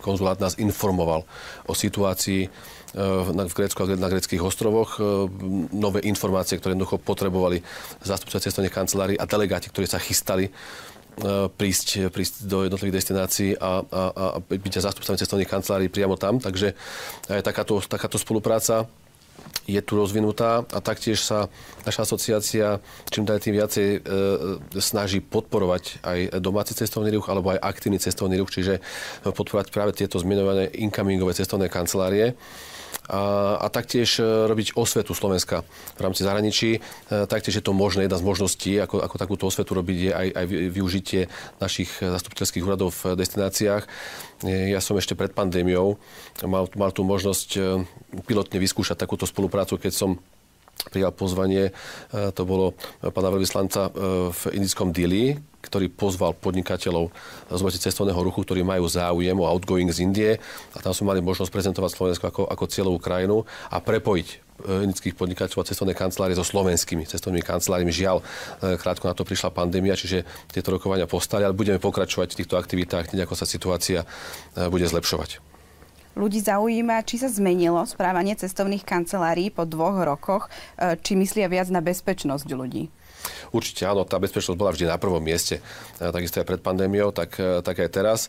konzulát nás informoval o situácii e, v Grécku a na greckých ostrovoch, e, nové informácie, ktoré jednoducho potrebovali zástupcov cestovných kancelárií a delegáti, ktorí sa chystali prísť, prísť do jednotlivých destinácií a, a, a byť zástupcami cestovných kancelárií priamo tam. Takže aj takáto, takáto spolupráca je tu rozvinutá a taktiež sa naša asociácia čím ďalej tým viacej e, snaží podporovať aj domáci cestovný ruch alebo aj aktívny cestovný ruch, čiže podporovať práve tieto zmenované incomingové cestovné kancelárie a, a taktiež e, robiť osvetu Slovenska v rámci zahraničí. E, taktiež je to možné, jedna z možností, ako, ako takúto osvetu robiť, je aj, aj využitie našich zastupiteľských úradov v destináciách. E, ja som ešte pred pandémiou mal, mal tú možnosť pilotne vyskúšať takúto spoluprácu, keď som prijal pozvanie, to bolo pána veľvyslanca v indickom Dili, ktorý pozval podnikateľov z oblasti cestovného ruchu, ktorí majú záujem o outgoing z Indie a tam sme mali možnosť prezentovať Slovensko ako, ako cieľovú krajinu a prepojiť e, indických podnikateľov a cestovné kancelárie so slovenskými cestovnými kanceláriami. Žiaľ, e, krátko na to prišla pandémia, čiže tieto rokovania postali, ale budeme pokračovať v týchto aktivitách, ako sa situácia e, bude zlepšovať. Ľudí zaujíma, či sa zmenilo správanie cestovných kancelárií po dvoch rokoch, či myslia viac na bezpečnosť ľudí. Určite áno, tá bezpečnosť bola vždy na prvom mieste. E, takisto aj pred pandémiou, tak, e, tak aj teraz.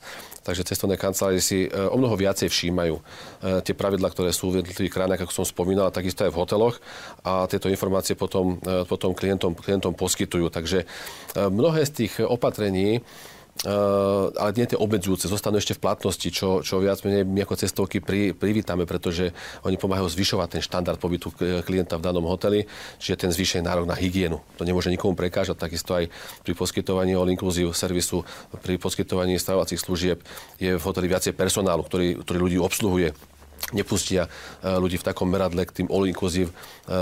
Takže cestovné kancelárie si e, o mnoho viacej všímajú tie pravidla, ktoré sú v jednotlivých krajinách, ako som spomínal, takisto aj v hoteloch. A tieto informácie potom, potom klientom, klientom poskytujú. Takže mnohé z tých opatrení, Uh, ale nie tie obmedzujúce, zostanú ešte v platnosti, čo, čo viac menej my ako cestovky pri, privítame, pretože oni pomáhajú zvyšovať ten štandard pobytu klienta v danom hoteli, čiže ten zvýšený nárok na hygienu. To nemôže nikomu prekážať, takisto aj pri poskytovaní all inclusive servisu, pri poskytovaní stravovacích služieb je v hoteli viacej personálu, ktorý, ktorý ľudí obsluhuje nepustia e, ľudí v takom meradle k tým all-inclusive e, e,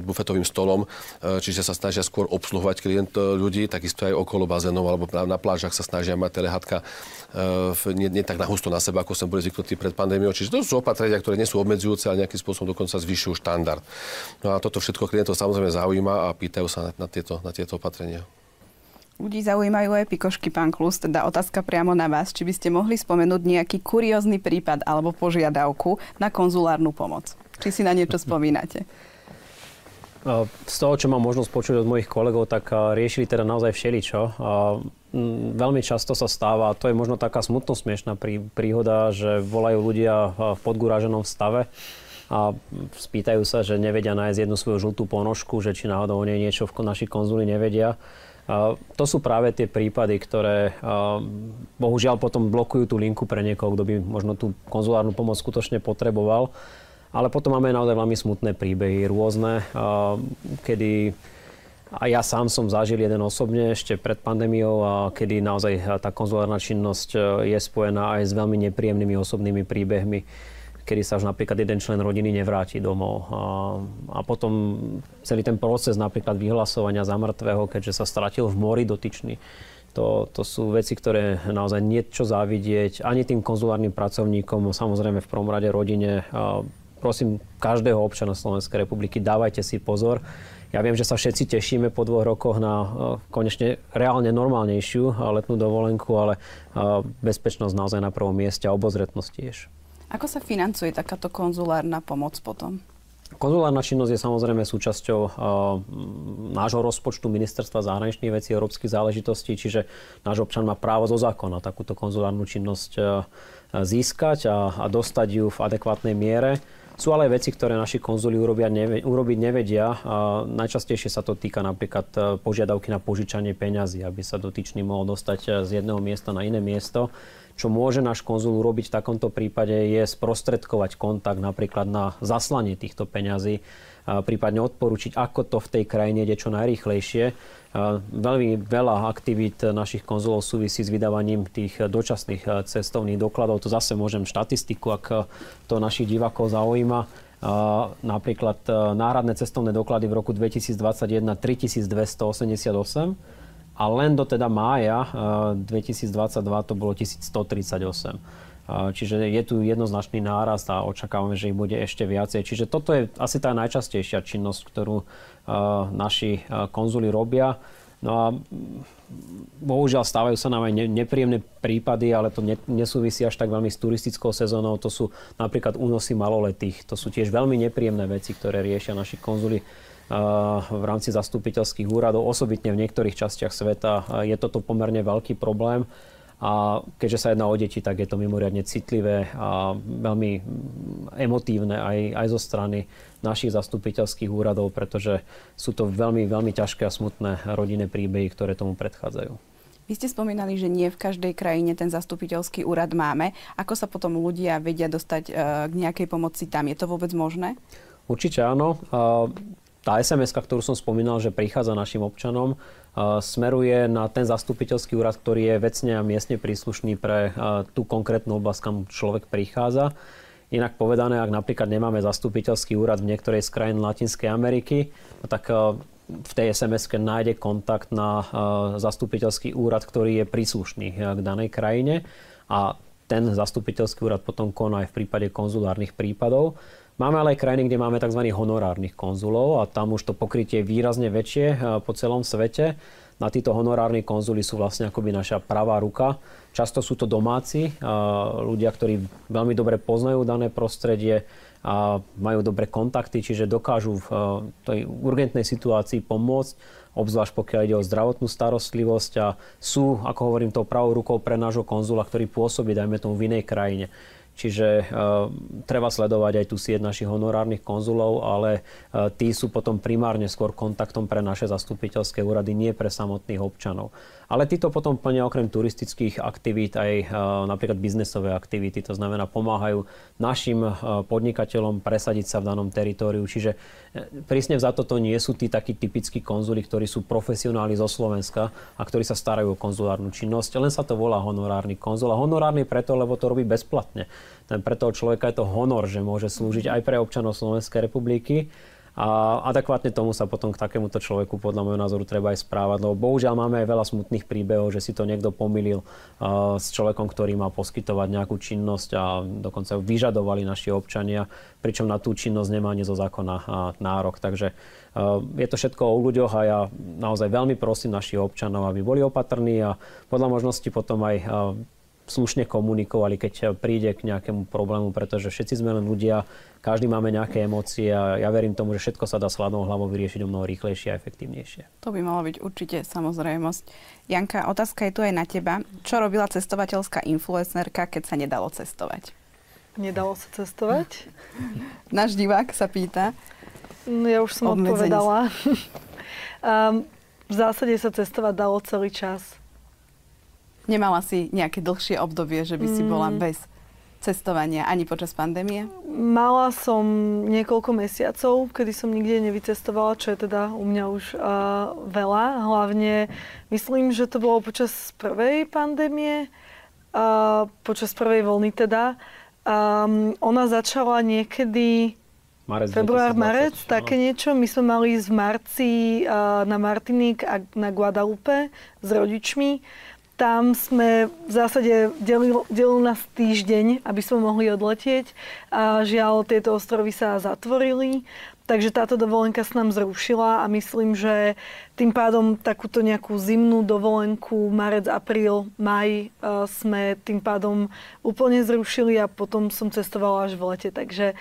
bufetovým stolom, čiže sa snažia skôr obsluhovať klient ľudí, takisto aj okolo bazénov alebo na plážach sa snažia mať telehatka nie, nie tak nahusto na seba, ako som boli zvyknutí pred pandémiou. Čiže to sú opatrenia, ktoré nie sú obmedzujúce, ale nejakým spôsobom dokonca zvyšujú štandard. No a toto všetko klientov samozrejme zaujíma a pýtajú sa na, tieto, na tieto opatrenia. Ľudí zaujímajú aj pikošky, pán Klus, teda otázka priamo na vás. Či by ste mohli spomenúť nejaký kuriózny prípad alebo požiadavku na konzulárnu pomoc? Či si na niečo spomínate? Z toho, čo mám možnosť počuť od mojich kolegov, tak riešili teda naozaj všeličo. Veľmi často sa stáva, a to je možno taká smutno smiešná príhoda, že volajú ľudia v podgúraženom stave a spýtajú sa, že nevedia nájsť jednu svoju žltú ponožku, že či náhodou nie niečo v naši konzuli nevedia. To sú práve tie prípady, ktoré bohužiaľ potom blokujú tú linku pre niekoho, kto by možno tú konzulárnu pomoc skutočne potreboval. Ale potom máme naozaj veľmi smutné príbehy, rôzne, kedy a ja sám som zažil jeden osobne ešte pred pandémiou, a kedy naozaj tá konzulárna činnosť je spojená aj s veľmi nepríjemnými osobnými príbehmi kedy sa už napríklad jeden člen rodiny nevráti domov. A, a potom celý ten proces napríklad vyhlasovania za mŕtvého, keďže sa stratil v mori dotyčný, to, to sú veci, ktoré naozaj niečo závidieť ani tým konzulárnym pracovníkom, samozrejme v prvom rade rodine. Prosím každého občana Slovenskej republiky, dávajte si pozor. Ja viem, že sa všetci tešíme po dvoch rokoch na konečne reálne normálnejšiu letnú dovolenku, ale bezpečnosť naozaj na prvom mieste a obozretnosť tiež. Ako sa financuje takáto konzulárna pomoc potom? Konzulárna činnosť je samozrejme súčasťou uh, nášho rozpočtu Ministerstva zahraničných vecí a európskych záležitostí, čiže náš občan má právo zo zákona takúto konzulárnu činnosť uh, získať a, a dostať ju v adekvátnej miere. Sú ale veci, ktoré naši konzuli urobia, neve, urobiť nevedia. A najčastejšie sa to týka napríklad e, požiadavky na požičanie peňazí, aby sa dotyčný mohol dostať z jedného miesta na iné miesto. Čo môže náš konzul urobiť v takomto prípade je sprostredkovať kontakt napríklad na zaslanie týchto peňazí, prípadne odporučiť, ako to v tej krajine ide čo najrýchlejšie. Veľmi veľa aktivít našich konzulov súvisí s vydávaním tých dočasných cestovných dokladov. To zase môžem štatistiku, ak to našich divákov zaujíma. Napríklad náhradné cestovné doklady v roku 2021 3288 a len do teda mája 2022 to bolo 1138. Čiže je tu jednoznačný nárast a očakávame, že ich bude ešte viacej. Čiže toto je asi tá najčastejšia činnosť, ktorú naši konzuli robia. No a bohužiaľ stávajú sa nám aj nepríjemné prípady, ale to nesúvisí až tak veľmi s turistickou sezónou. To sú napríklad únosy maloletých. To sú tiež veľmi nepríjemné veci, ktoré riešia naši konzuli v rámci zastupiteľských úradov. Osobitne v niektorých častiach sveta je toto pomerne veľký problém. A keďže sa jedná o deti, tak je to mimoriadne citlivé a veľmi emotívne aj, aj zo strany našich zastupiteľských úradov, pretože sú to veľmi, veľmi ťažké a smutné rodinné príbehy, ktoré tomu predchádzajú. Vy ste spomínali, že nie v každej krajine ten zastupiteľský úrad máme. Ako sa potom ľudia vedia dostať e, k nejakej pomoci tam? Je to vôbec možné? Určite áno. Tá sms ktorú som spomínal, že prichádza našim občanom, smeruje na ten zastupiteľský úrad, ktorý je vecne a miestne príslušný pre tú konkrétnu oblasť, kam človek prichádza. Inak povedané, ak napríklad nemáme zastupiteľský úrad v niektorej z krajín Latinskej Ameriky, tak v tej sms nájde kontakt na zastupiteľský úrad, ktorý je príslušný k danej krajine a ten zastupiteľský úrad potom koná aj v prípade konzulárnych prípadov. Máme ale aj krajiny, kde máme tzv. honorárnych konzulov a tam už to pokrytie je výrazne väčšie eh, po celom svete. Na títo honorárni konzuli sú vlastne akoby naša pravá ruka. Často sú to domáci, eh, ľudia, ktorí veľmi dobre poznajú dané prostredie, a majú dobré kontakty, čiže dokážu v eh, tej urgentnej situácii pomôcť, obzvlášť pokiaľ ide o zdravotnú starostlivosť a sú, ako hovorím, tou pravou rukou pre nášho konzula, ktorý pôsobí, dajme tomu, v inej krajine. Čiže uh, treba sledovať aj tu sieť našich honorárnych konzulov, ale uh, tí sú potom primárne skôr kontaktom pre naše zastupiteľské úrady, nie pre samotných občanov. Ale títo potom plnia okrem turistických aktivít aj napríklad biznesové aktivity, to znamená pomáhajú našim podnikateľom presadiť sa v danom teritóriu. Čiže prísne za toto nie sú tí takí typickí konzuli, ktorí sú profesionáli zo Slovenska a ktorí sa starajú o konzulárnu činnosť. Len sa to volá honorárny konzul. A honorárny preto, lebo to robí bezplatne. Ten pre toho človeka je to honor, že môže slúžiť aj pre občanov Slovenskej republiky a adekvátne tomu sa potom k takémuto človeku podľa môjho názoru treba aj správať, lebo bohužiaľ máme aj veľa smutných príbehov, že si to niekto pomýlil uh, s človekom, ktorý má poskytovať nejakú činnosť a dokonca vyžadovali naši občania, pričom na tú činnosť nemá ani zo zákona uh, nárok. Takže uh, je to všetko o ľuďoch a ja naozaj veľmi prosím našich občanov, aby boli opatrní a podľa možnosti potom aj slušne komunikovali, keď príde k nejakému problému, pretože všetci sme len ľudia, každý máme nejaké emócie a ja verím tomu, že všetko sa dá s hlavnou hlavou vyriešiť o mnoho rýchlejšie a efektívnejšie. To by malo byť určite samozrejmosť. Janka, otázka je tu aj na teba. Čo robila cestovateľská influencerka, keď sa nedalo cestovať? Nedalo sa cestovať? Náš divák sa pýta. No ja už som odpovedala. um, v zásade sa cestovať dalo celý čas Nemala si nejaké dlhšie obdobie, že by si mm. bola bez cestovania ani počas pandémie? Mala som niekoľko mesiacov, kedy som nikde nevycestovala, čo je teda u mňa už uh, veľa. Hlavne myslím, že to bolo počas prvej pandémie, uh, počas prvej vlny teda. Um, ona začala niekedy Marec Február, marec, také niečo. My sme mali ísť v marci uh, na Martinik a na Guadalupe s rodičmi. Tam sme v zásade delil, delil nás týždeň, aby sme mohli odletieť. A žiaľ, tieto ostrovy sa zatvorili. Takže táto dovolenka sa nám zrušila a myslím, že tým pádom takúto nejakú zimnú dovolenku, marec, apríl, maj, e, sme tým pádom úplne zrušili a potom som cestovala až v lete. Takže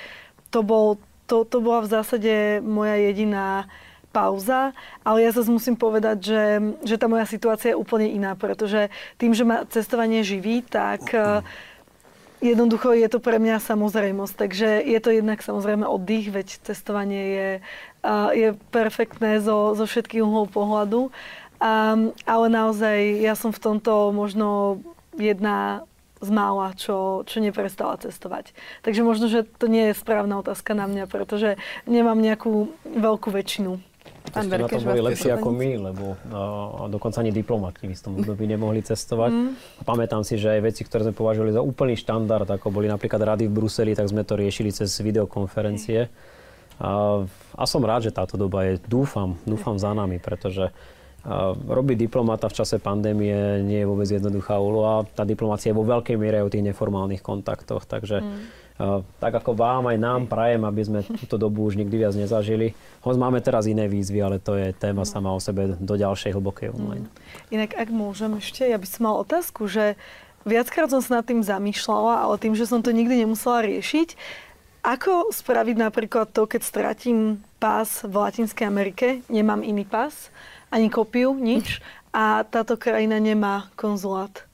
to, bol, to, to bola v zásade moja jediná pauza, ale ja zase musím povedať, že, že tá moja situácia je úplne iná, pretože tým, že ma cestovanie živí, tak eh, Jednoducho je to pre mňa samozrejmosť, takže je to jednak samozrejme oddych, veď cestovanie je, je perfektné zo, zo všetkých uhlov pohľadu. Um, ale naozaj ja som v tomto možno jedna z mála, čo, čo neprestala cestovať. Takže možno, že to nie je správna otázka na mňa, pretože nemám nejakú veľkú väčšinu. Pán ste na tom boli lepšie ako my, lebo a, dokonca ani diplomati v istom období nemohli cestovať. Mm. A pamätám si, že aj veci, ktoré sme považovali za úplný štandard, ako boli napríklad rady v Bruseli, tak sme to riešili cez videokonferencie. A, a som rád, že táto doba je, dúfam, dúfam za nami, pretože robiť diplomata v čase pandémie nie je vôbec jednoduchá úloha. Tá diplomácia je vo veľkej miere o tých neformálnych kontaktoch, takže mm. Tak ako vám aj nám prajem, aby sme túto dobu už nikdy viac nezažili. Hoď máme teraz iné výzvy, ale to je téma mm. sama o sebe do ďalšej hlbokej online. Mm. Inak ak môžem ešte, ja by som mal otázku, že viackrát som sa nad tým zamýšľala, ale tým, že som to nikdy nemusela riešiť, ako spraviť napríklad to, keď stratím pás v Latinskej Amerike, nemám iný pás, ani kopiu, nič. A táto krajina nemá konzulát.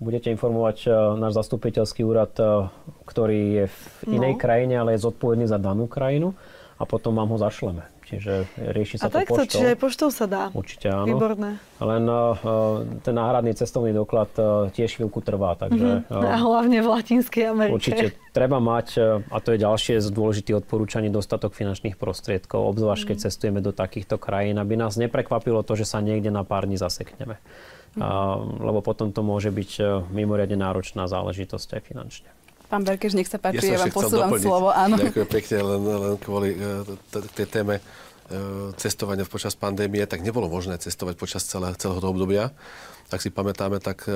Budete informovať uh, náš zastupiteľský úrad, uh, ktorý je v inej no. krajine, ale je zodpovedný za danú krajinu a potom vám ho zašleme. Čiže rieši sa a to takto, poštou. čiže aj poštou sa dá. Určite áno. Výborné. Len uh, ten náhradný cestovný doklad uh, tiež chvíľku trvá. Takže, uh, a hlavne v Latinskej Amerike. Určite treba mať, a to je ďalšie z dôležitých odporúčaní, dostatok finančných prostriedkov, obzvlášť keď mm. cestujeme do takýchto krajín, aby nás neprekvapilo to, že sa niekde na pár dní zasekneme. Uh, lebo potom to môže byť uh, mimoriadne náročná záležitosť aj finančne. Pán Berkeš, nech sa páči, ja, ja vám posúvam doplniť. slovo. Áno. Ďakujem pekne, len, len kvôli uh, tej téme uh, cestovania počas pandémie, tak nebolo možné cestovať počas celé, celého toho obdobia. Ak si pamätáme, tak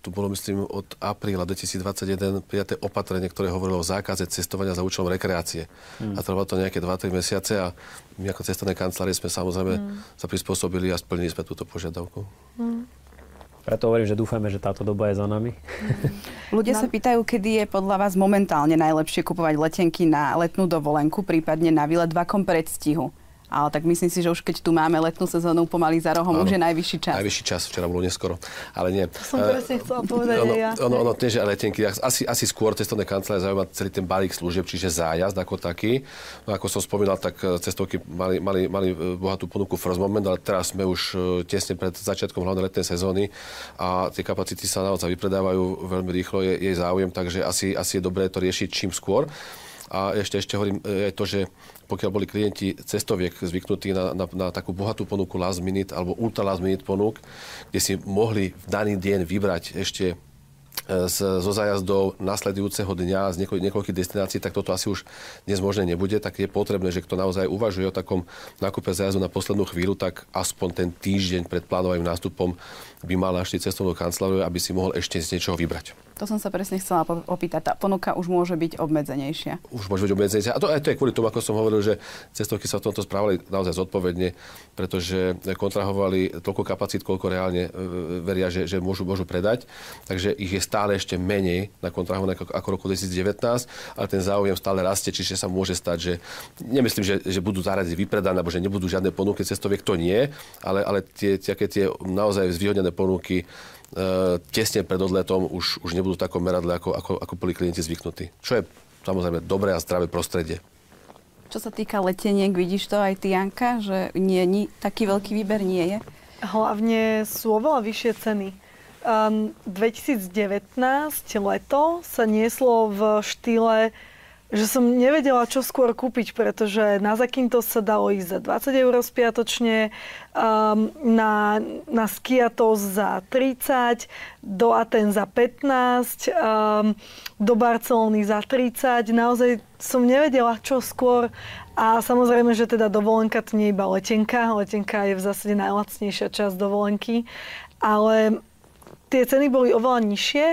tu bolo, myslím, od apríla 2021 prijaté opatrenie, ktoré hovorilo o zákaze cestovania za účelom rekreácie. Hmm. A trvalo to nejaké 2-3 mesiace a my ako cestovné kancelárie sme samozrejme hmm. sa prispôsobili a splnili sme túto požiadavku. Hmm. Preto hovorím, že dúfame, že táto doba je za nami. Ľudia sa pýtajú, kedy je podľa vás momentálne najlepšie kupovať letenky na letnú dovolenku, prípadne na výlet v akom predstihu. Ale tak myslím si, že už keď tu máme letnú sezónu pomaly za rohom, ano, už je najvyšší čas. Najvyšší čas, včera bolo neskoro. Ale nie. To som presne chcela povedať ono, ja. Ono, ono, nie, že letenky. Asi, asi skôr cestovné kancelárie zaujíma celý ten balík služieb, čiže zájazd ako taký. No ako som spomínal, tak e, cestovky mali, mali, mali e, bohatú ponuku first moment, ale teraz sme už tesne pred začiatkom hlavnej letnej sezóny a tie kapacity sa naozaj vypredávajú veľmi rýchlo, je, je záujem, takže asi, asi je dobré to riešiť čím skôr. A ešte, ešte hovorím aj to, že pokiaľ boli klienti cestoviek zvyknutí na, na, na takú bohatú ponuku last minute alebo ultra last minute ponúk, kde si mohli v daný deň vybrať ešte zo zájazdov nasledujúceho dňa z niekoľ, niekoľkých destinácií, tak toto asi už dnes možné nebude, tak je potrebné, že kto naozaj uvažuje o takom nákupe zájazdu na poslednú chvíľu, tak aspoň ten týždeň pred plánovaným nástupom by mal naštiť cestovnú kanceláriu, aby si mohol ešte z niečoho vybrať. To som sa presne chcela opýtať. Tá ponuka už môže byť obmedzenejšia. Už môže byť obmedzenejšia. A to, aj to je kvôli tomu, ako som hovoril, že cestovky sa v tomto správali naozaj zodpovedne, pretože kontrahovali toľko kapacít, koľko reálne e, veria, že, že môžu, môžu predať. Takže ich je stále ešte menej na kontrahované ako, roku 2019, ale ten záujem stále rastie, čiže sa môže stať, že nemyslím, že, že budú zárady vypredané, alebo že nebudú žiadne ponuky cestoviek, to nie, ale, ale tie, tie, tie naozaj zvýhodnené ponuky E, tesne pred odletom už, už nebudú v takom meradle, ako, ako, ako boli klienti zvyknutí. Čo je samozrejme dobré a zdravé prostredie. Čo sa týka leteniek, vidíš to aj ty, Janka, že nie, nie, taký veľký výber nie je? Hlavne sú oveľa vyššie ceny. Um, 2019 leto sa nieslo v štýle že som nevedela, čo skôr kúpiť, pretože na Zakinto sa dalo ísť za 20 eur spiatočne, um, na, na Skiatos za 30, do Aten za 15, um, do Barcelony za 30. Naozaj som nevedela, čo skôr. A samozrejme, že teda dovolenka to nie je iba letenka. Letenka je v zásade najlacnejšia časť dovolenky. Ale tie ceny boli oveľa nižšie.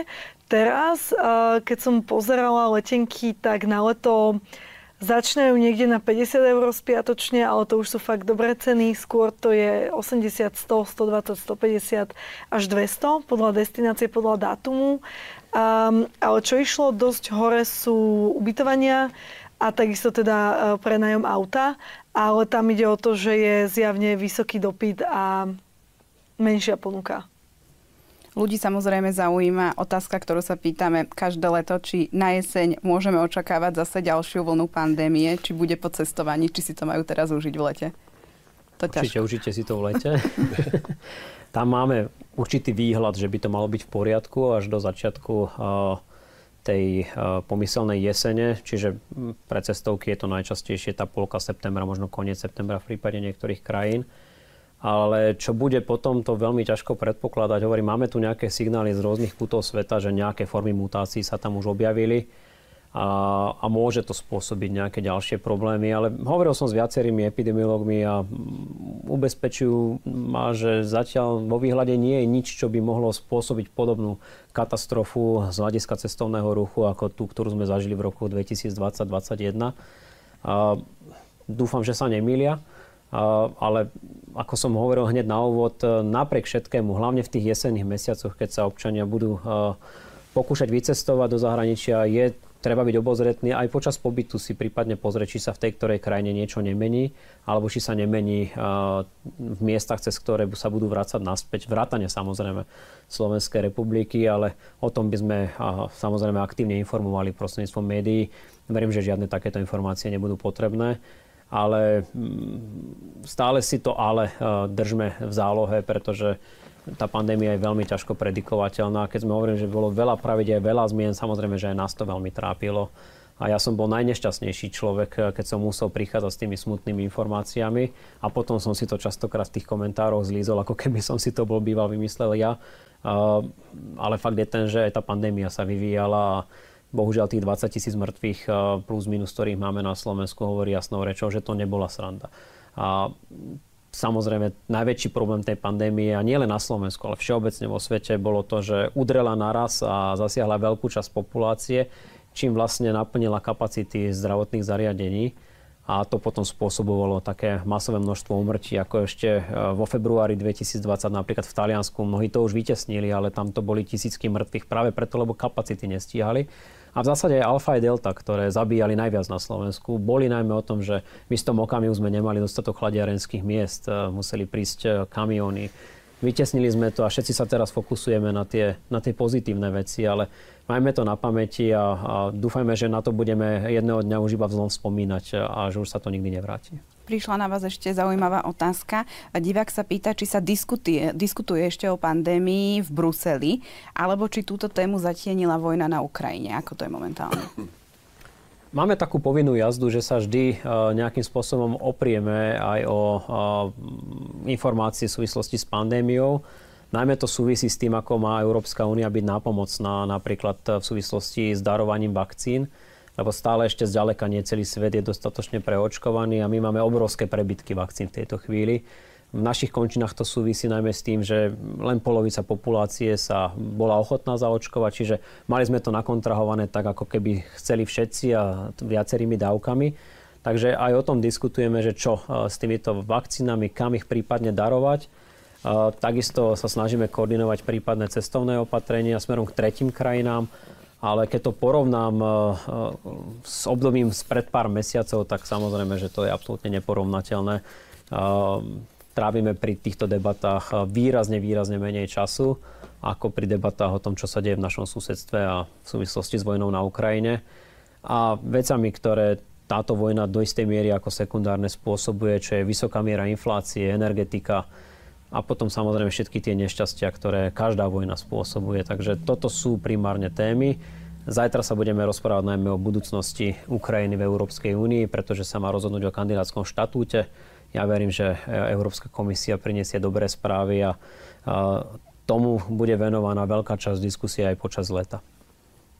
Teraz, keď som pozerala letenky, tak na leto začínajú niekde na 50 eur spiatočne, ale to už sú fakt dobré ceny. Skôr to je 80, 100, 120, 150 až 200 podľa destinácie, podľa dátumu. Um, ale čo išlo dosť hore sú ubytovania a takisto teda uh, prenajom auta, ale tam ide o to, že je zjavne vysoký dopyt a menšia ponuka. Ľudí samozrejme zaujíma otázka, ktorú sa pýtame každé leto, či na jeseň môžeme očakávať zase ďalšiu vlnu pandémie, či bude po cestovaní, či si to majú teraz užiť v lete. To Určite užite si to v lete. Tam máme určitý výhľad, že by to malo byť v poriadku až do začiatku tej pomyselnej jesene, čiže pre cestovky je to najčastejšie tá polka septembra, možno koniec septembra v prípade niektorých krajín. Ale čo bude potom, to veľmi ťažko predpokladať. Hovorím, máme tu nejaké signály z rôznych kútov sveta, že nejaké formy mutácií sa tam už objavili a, a môže to spôsobiť nejaké ďalšie problémy. Ale hovoril som s viacerými epidemiológmi a ubezpečujú ma, že zatiaľ vo výhľade nie je nič, čo by mohlo spôsobiť podobnú katastrofu z hľadiska cestovného ruchu ako tú, ktorú sme zažili v roku 2020-2021. Dúfam, že sa nemýlia ale ako som hovoril hneď na úvod, e, napriek všetkému, hlavne v tých jesenných mesiacoch, keď sa občania budú e, pokúšať vycestovať do zahraničia, je treba byť obozretný aj počas pobytu si prípadne pozrieť, či sa v tej ktorej krajine niečo nemení, alebo či sa nemení e, v miestach, cez ktoré sa budú vrácať naspäť. Vrátane samozrejme Slovenskej republiky, ale o tom by sme samozrejme aktívne informovali prostredníctvom médií. Verím, že žiadne takéto informácie nebudú potrebné ale mm, stále si to ale e, držme v zálohe, pretože tá pandémia je veľmi ťažko predikovateľná. Keď sme hovorili, že bolo veľa pravidel, veľa zmien, samozrejme, že aj nás to veľmi trápilo. A ja som bol najnešťastnejší človek, e, keď som musel prichádzať s tými smutnými informáciami a potom som si to častokrát v tých komentároch zlízol, ako keby som si to bol býval vymyslel ja. Uh, ale fakt je ten, že aj tá pandémia sa vyvíjala a Bohužiaľ tých 20 tisíc mŕtvych eh, plus minus, ktorých máme na Slovensku, hovorí jasnou rečou, že to nebola sranda. A samozrejme najväčší problém tej pandémie, a nie len na Slovensku, ale všeobecne vo svete, bolo to, že udrela naraz a zasiahla veľkú časť populácie, čím vlastne naplnila kapacity zdravotných zariadení a to potom spôsobovalo také masové množstvo umrtí, ako ešte eh, vo februári 2020 napríklad v Taliansku. Mnohí to už vytesnili, ale tam to boli tisícky mŕtvych práve preto, lebo kapacity nestíhali. A v zásade aj Alfa aj Delta, ktoré zabíjali najviac na Slovensku, boli najmä o tom, že v istom okamihu sme nemali dostatok chladiarenských miest, e, museli prísť e, kamióny. Vytesnili sme to a všetci sa teraz fokusujeme na tie, na tie pozitívne veci, ale majme to na pamäti a, a dúfajme, že na to budeme jedného dňa už iba vzlom spomínať a že už sa to nikdy nevráti prišla na vás ešte zaujímavá otázka. Divák sa pýta, či sa diskutuje, diskutuje ešte o pandémii v Bruseli, alebo či túto tému zatienila vojna na Ukrajine. Ako to je momentálne? Máme takú povinnú jazdu, že sa vždy e, nejakým spôsobom oprieme aj o e, informácie v súvislosti s pandémiou. Najmä to súvisí s tým, ako má Európska únia byť nápomocná napríklad v súvislosti s darovaním vakcín lebo stále ešte zďaleka nie celý svet je dostatočne preočkovaný a my máme obrovské prebytky vakcín v tejto chvíli. V našich končinách to súvisí najmä s tým, že len polovica populácie sa bola ochotná zaočkovať, čiže mali sme to nakontrahované tak, ako keby chceli všetci a viacerými dávkami. Takže aj o tom diskutujeme, že čo e, s týmito vakcínami, kam ich prípadne darovať. E, takisto sa snažíme koordinovať prípadné cestovné opatrenia smerom k tretím krajinám ale keď to porovnám e, s obdobím spred pár mesiacov, tak samozrejme, že to je absolútne neporovnateľné. Trávime pri týchto debatách výrazne, výrazne menej času ako pri debatách o tom, čo sa deje v našom susedstve a v súvislosti s vojnou na Ukrajine. A vecami, ktoré táto vojna do istej miery ako sekundárne spôsobuje, čo je vysoká miera inflácie, energetika, a potom samozrejme všetky tie nešťastia, ktoré každá vojna spôsobuje. Takže toto sú primárne témy. Zajtra sa budeme rozprávať najmä o budúcnosti Ukrajiny v Európskej únii, pretože sa má rozhodnúť o kandidátskom štatúte. Ja verím, že Európska komisia priniesie dobré správy a tomu bude venovaná veľká časť diskusie aj počas leta.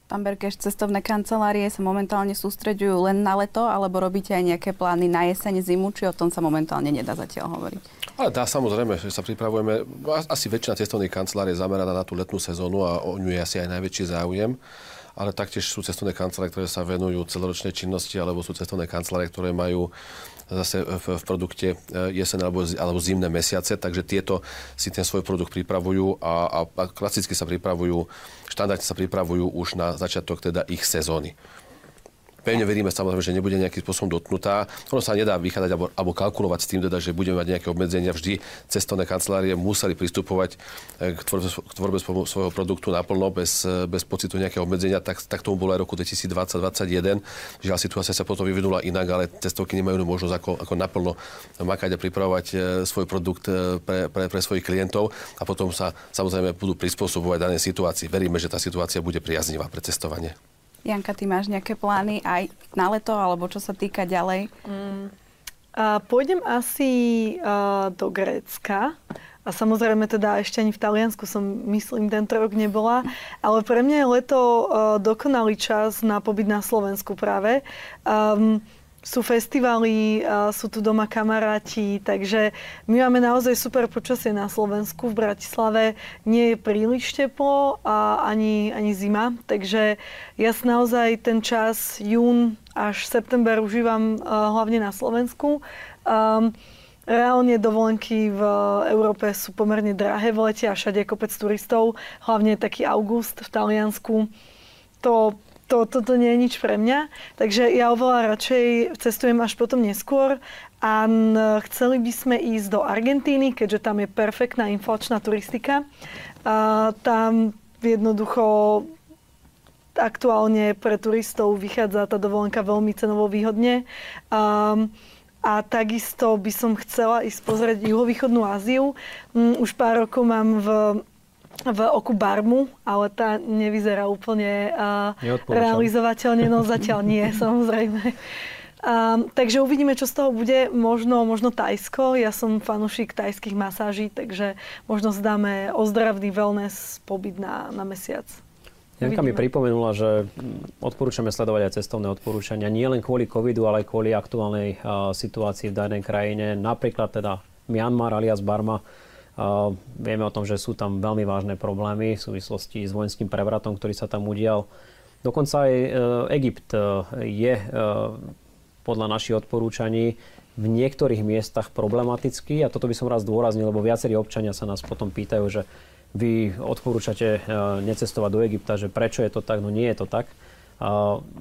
Pán Berkeš, cestovné kancelárie sa momentálne sústreďujú len na leto, alebo robíte aj nejaké plány na jeseň, zimu, či o tom sa momentálne nedá zatiaľ hovoriť? Ale dá samozrejme, že sa pripravujeme. Asi väčšina cestovných kancelárií je zameraná na tú letnú sezónu a o ňu je asi aj najväčší záujem ale taktiež sú cestovné kancelárie, ktoré sa venujú celoročnej činnosti, alebo sú cestovné kancelárie, ktoré majú zase v, v produkte e, jeseň alebo, alebo zimné mesiace, takže tieto si ten svoj produkt pripravujú a, a, a klasicky sa pripravujú, štandardne sa pripravujú už na začiatok teda ich sezóny. Pevne veríme samozrejme, že nebude nejakým spôsobom dotknutá. Ono sa nedá vychádzať alebo, alebo kalkulovať s tým, teda, že budeme mať nejaké obmedzenia. Vždy cestovné kancelárie museli pristupovať k tvorbe, k tvorbe svojho produktu naplno, bez, bez pocitu nejakého obmedzenia. Tak, tak tomu bolo aj roku 2020-2021. Žiaľ, situácia sa potom vyvinula inak, ale cestovky nemajú možnosť ako, ako naplno makať a pripravovať e, svoj produkt pre, pre, pre svojich klientov a potom sa samozrejme budú prispôsobovať danej situácii. Veríme, že tá situácia bude priaznivá pre cestovanie. Janka, ty máš nejaké plány aj na leto, alebo čo sa týka ďalej? Mm. A pôjdem asi uh, do Grécka. A samozrejme teda ešte ani v Taliansku som, myslím, tento rok nebola. Ale pre mňa je leto uh, dokonalý čas na pobyt na Slovensku práve. Um, sú festivaly, sú tu doma kamaráti, takže my máme naozaj super počasie na Slovensku. V Bratislave nie je príliš teplo a ani, ani zima, takže ja naozaj ten čas jún až september užívam hlavne na Slovensku. Um, Reálne dovolenky v Európe sú pomerne drahé v lete a všade kopec turistov, hlavne taký august v Taliansku. To to, toto nie je nič pre mňa. Takže ja oveľa radšej cestujem až potom neskôr. A chceli by sme ísť do Argentíny, keďže tam je perfektná inflačná turistika. A tam jednoducho aktuálne pre turistov vychádza tá dovolenka veľmi cenovo výhodne. A, a takisto by som chcela ísť pozrieť juhovýchodnú Áziu. Mm, už pár rokov mám v v oku Barmu, ale tá nevyzerá úplne uh, realizovateľne, no zatiaľ nie, samozrejme. Um, takže uvidíme, čo z toho bude. Možno, možno Tajsko. Ja som fanúšik tajských masáží, takže možno zdáme ozdravný wellness pobyt na, na mesiac. Janka mi pripomenula, že odporúčame sledovať aj cestovné odporúčania nie len kvôli covidu, ale aj kvôli aktuálnej uh, situácii v danej krajine. Napríklad teda Myanmar alias Barma Vieme o tom, že sú tam veľmi vážne problémy v súvislosti s vojenským prevratom, ktorý sa tam udial. Dokonca aj e, Egypt e, je e, podľa našich odporúčaní v niektorých miestach problematický a toto by som raz zdôraznil, lebo viacerí občania sa nás potom pýtajú, že vy odporúčate necestovať do Egypta, že prečo je to tak, no nie je to tak.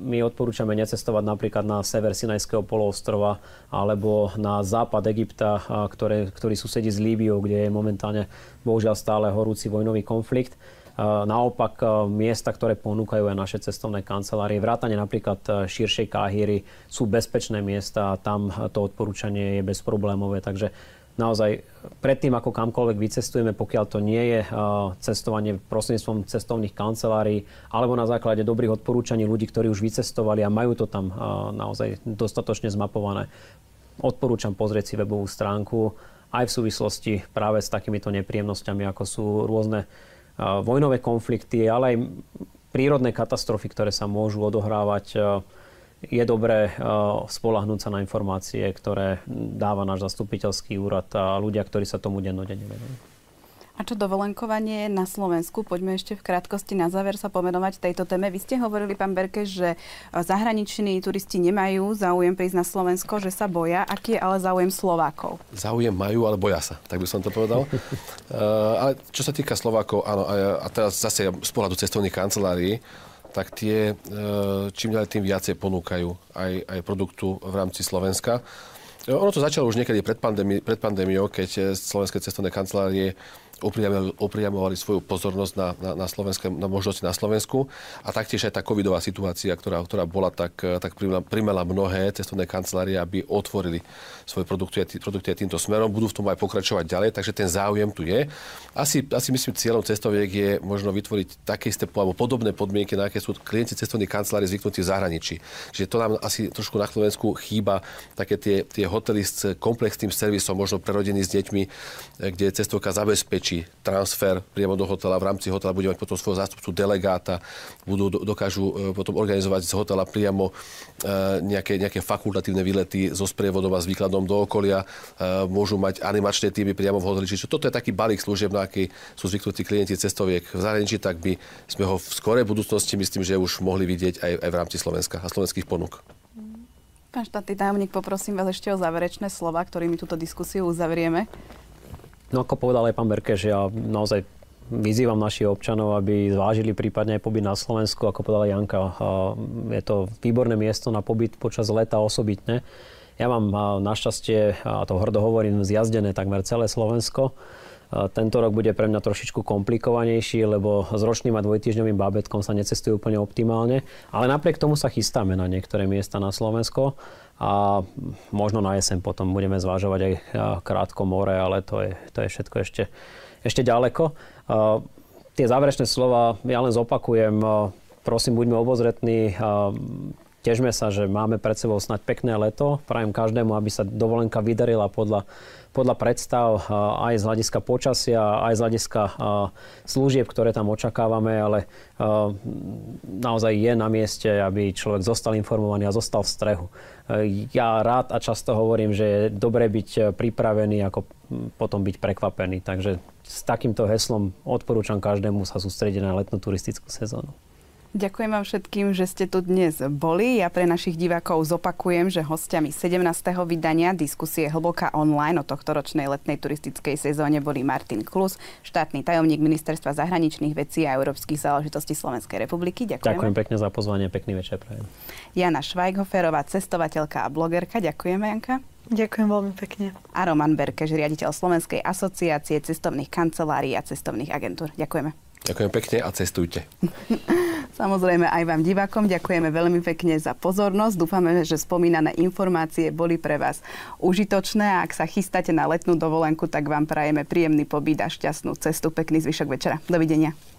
My odporúčame necestovať napríklad na sever Sinajského poloostrova alebo na západ Egypta, ktoré, ktorý susedí s Líbiou, kde je momentálne bohužiaľ stále horúci vojnový konflikt. Naopak miesta, ktoré ponúkajú aj naše cestovné kancelárie, vrátane napríklad širšej Káhíry, sú bezpečné miesta a tam to odporúčanie je bezproblémové. Takže naozaj predtým, ako kamkoľvek vycestujeme, pokiaľ to nie je cestovanie prostredníctvom cestovných kancelárií alebo na základe dobrých odporúčaní ľudí, ktorí už vycestovali a majú to tam naozaj dostatočne zmapované, odporúčam pozrieť si webovú stránku aj v súvislosti práve s takýmito nepríjemnosťami, ako sú rôzne vojnové konflikty, ale aj prírodné katastrofy, ktoré sa môžu odohrávať je dobré eh, spolahnúť sa na informácie, ktoré dáva náš zastupiteľský úrad a ľudia, ktorí sa tomu dennodenne venujú. A čo dovolenkovanie na Slovensku? Poďme ešte v krátkosti na záver sa pomenovať tejto téme. Vy ste hovorili, pán Berke, že eh, zahraniční turisti nemajú záujem prísť na Slovensko, že sa boja. Aký je ale záujem Slovákov? Záujem majú, ale boja sa, tak by som to povedal. uh, ale čo sa týka Slovákov, áno, a, a teraz zase z pohľadu cestovných kancelárií, tak tie e, čím ďalej tým viacej ponúkajú aj, aj produktu v rámci Slovenska. E, ono to začalo už niekedy pred, pandémi- pred pandémiou, keď e, slovenské cestovné kancelárie upriamovali svoju pozornosť na, na, na, Slovenské, na možnosti na Slovensku a taktiež aj tá covidová situácia, ktorá, ktorá bola, tak, tak primela mnohé cestovné kancelárie, aby otvorili svoje produkty, produkty aj týmto smerom. Budú v tom aj pokračovať ďalej, takže ten záujem tu je. Asi, asi myslím, cieľom cestoviek je možno vytvoriť také isté alebo podobné podmienky, na aké sú klienti cestovných kancelárií zvyknutí v zahraničí. Čiže to nám asi trošku na Slovensku chýba také tie, tie hotely s komplexným servisom, možno pre rodiny s deťmi, kde cestovka zabezpečí či transfer priamo do hotela. V rámci hotela bude mať potom svojho zástupcu delegáta, budú, dokážu e, potom organizovať z hotela priamo e, nejaké, nejaké fakultatívne výlety so sprievodom a s výkladom do okolia. E, môžu mať animačné týmy priamo v hoteli. Čiže toto je taký balík služieb, na aký sú zvyknutí klienti cestoviek v zahraničí, tak by sme ho v skorej budúcnosti myslím, že už mohli vidieť aj, aj v rámci Slovenska a slovenských ponúk. Pán štátny tajomník, poprosím vás ešte o záverečné slova, ktorými túto diskusiu uzavrieme. No ako povedal aj pán Berke, že ja naozaj vyzývam našich občanov, aby zvážili prípadne aj pobyt na Slovensku, ako povedala Janka. Je to výborné miesto na pobyt počas leta osobitne. Ja mám našťastie, a to hrdo hovorím, zjazdené takmer celé Slovensko. Tento rok bude pre mňa trošičku komplikovanejší, lebo s ročným a dvojtýždňovým bábetkom sa necestuje úplne optimálne. Ale napriek tomu sa chystáme na niektoré miesta na Slovensko a možno na jeseň potom budeme zvážovať aj krátko more, ale to je, to je všetko ešte, ešte ďaleko. Tie záverečné slova ja len zopakujem. Prosím, buďme obozretní. Težme sa, že máme pred sebou snať pekné leto. Prajem každému, aby sa dovolenka vydarila podľa podľa predstav aj z hľadiska počasia, aj z hľadiska služieb, ktoré tam očakávame, ale naozaj je na mieste, aby človek zostal informovaný a zostal v strehu. Ja rád a často hovorím, že je dobré byť pripravený, ako potom byť prekvapený. Takže s takýmto heslom odporúčam každému sa sústrediť na letnú turistickú sezónu. Ďakujem vám všetkým, že ste tu dnes boli. Ja pre našich divákov zopakujem, že hostiami 17. vydania diskusie Hlboká online o tohto ročnej letnej turistickej sezóne boli Martin Klus, štátny tajomník Ministerstva zahraničných vecí a európskych záležitostí Slovenskej republiky. Ďakujem. Ďakujem pekne za pozvanie, pekný večer prajem. Jana Švajghoferová, cestovateľka a blogerka. Ďakujeme, Janka. Ďakujem veľmi pekne. A Roman Berkeš, riaditeľ Slovenskej asociácie cestovných kancelárií a cestovných agentúr. Ďakujeme. Ďakujem pekne a cestujte. Samozrejme aj vám divákom ďakujeme veľmi pekne za pozornosť. Dúfame, že spomínané informácie boli pre vás užitočné a ak sa chystáte na letnú dovolenku, tak vám prajeme príjemný pobyt a šťastnú cestu. Pekný zvyšok večera. Dovidenia.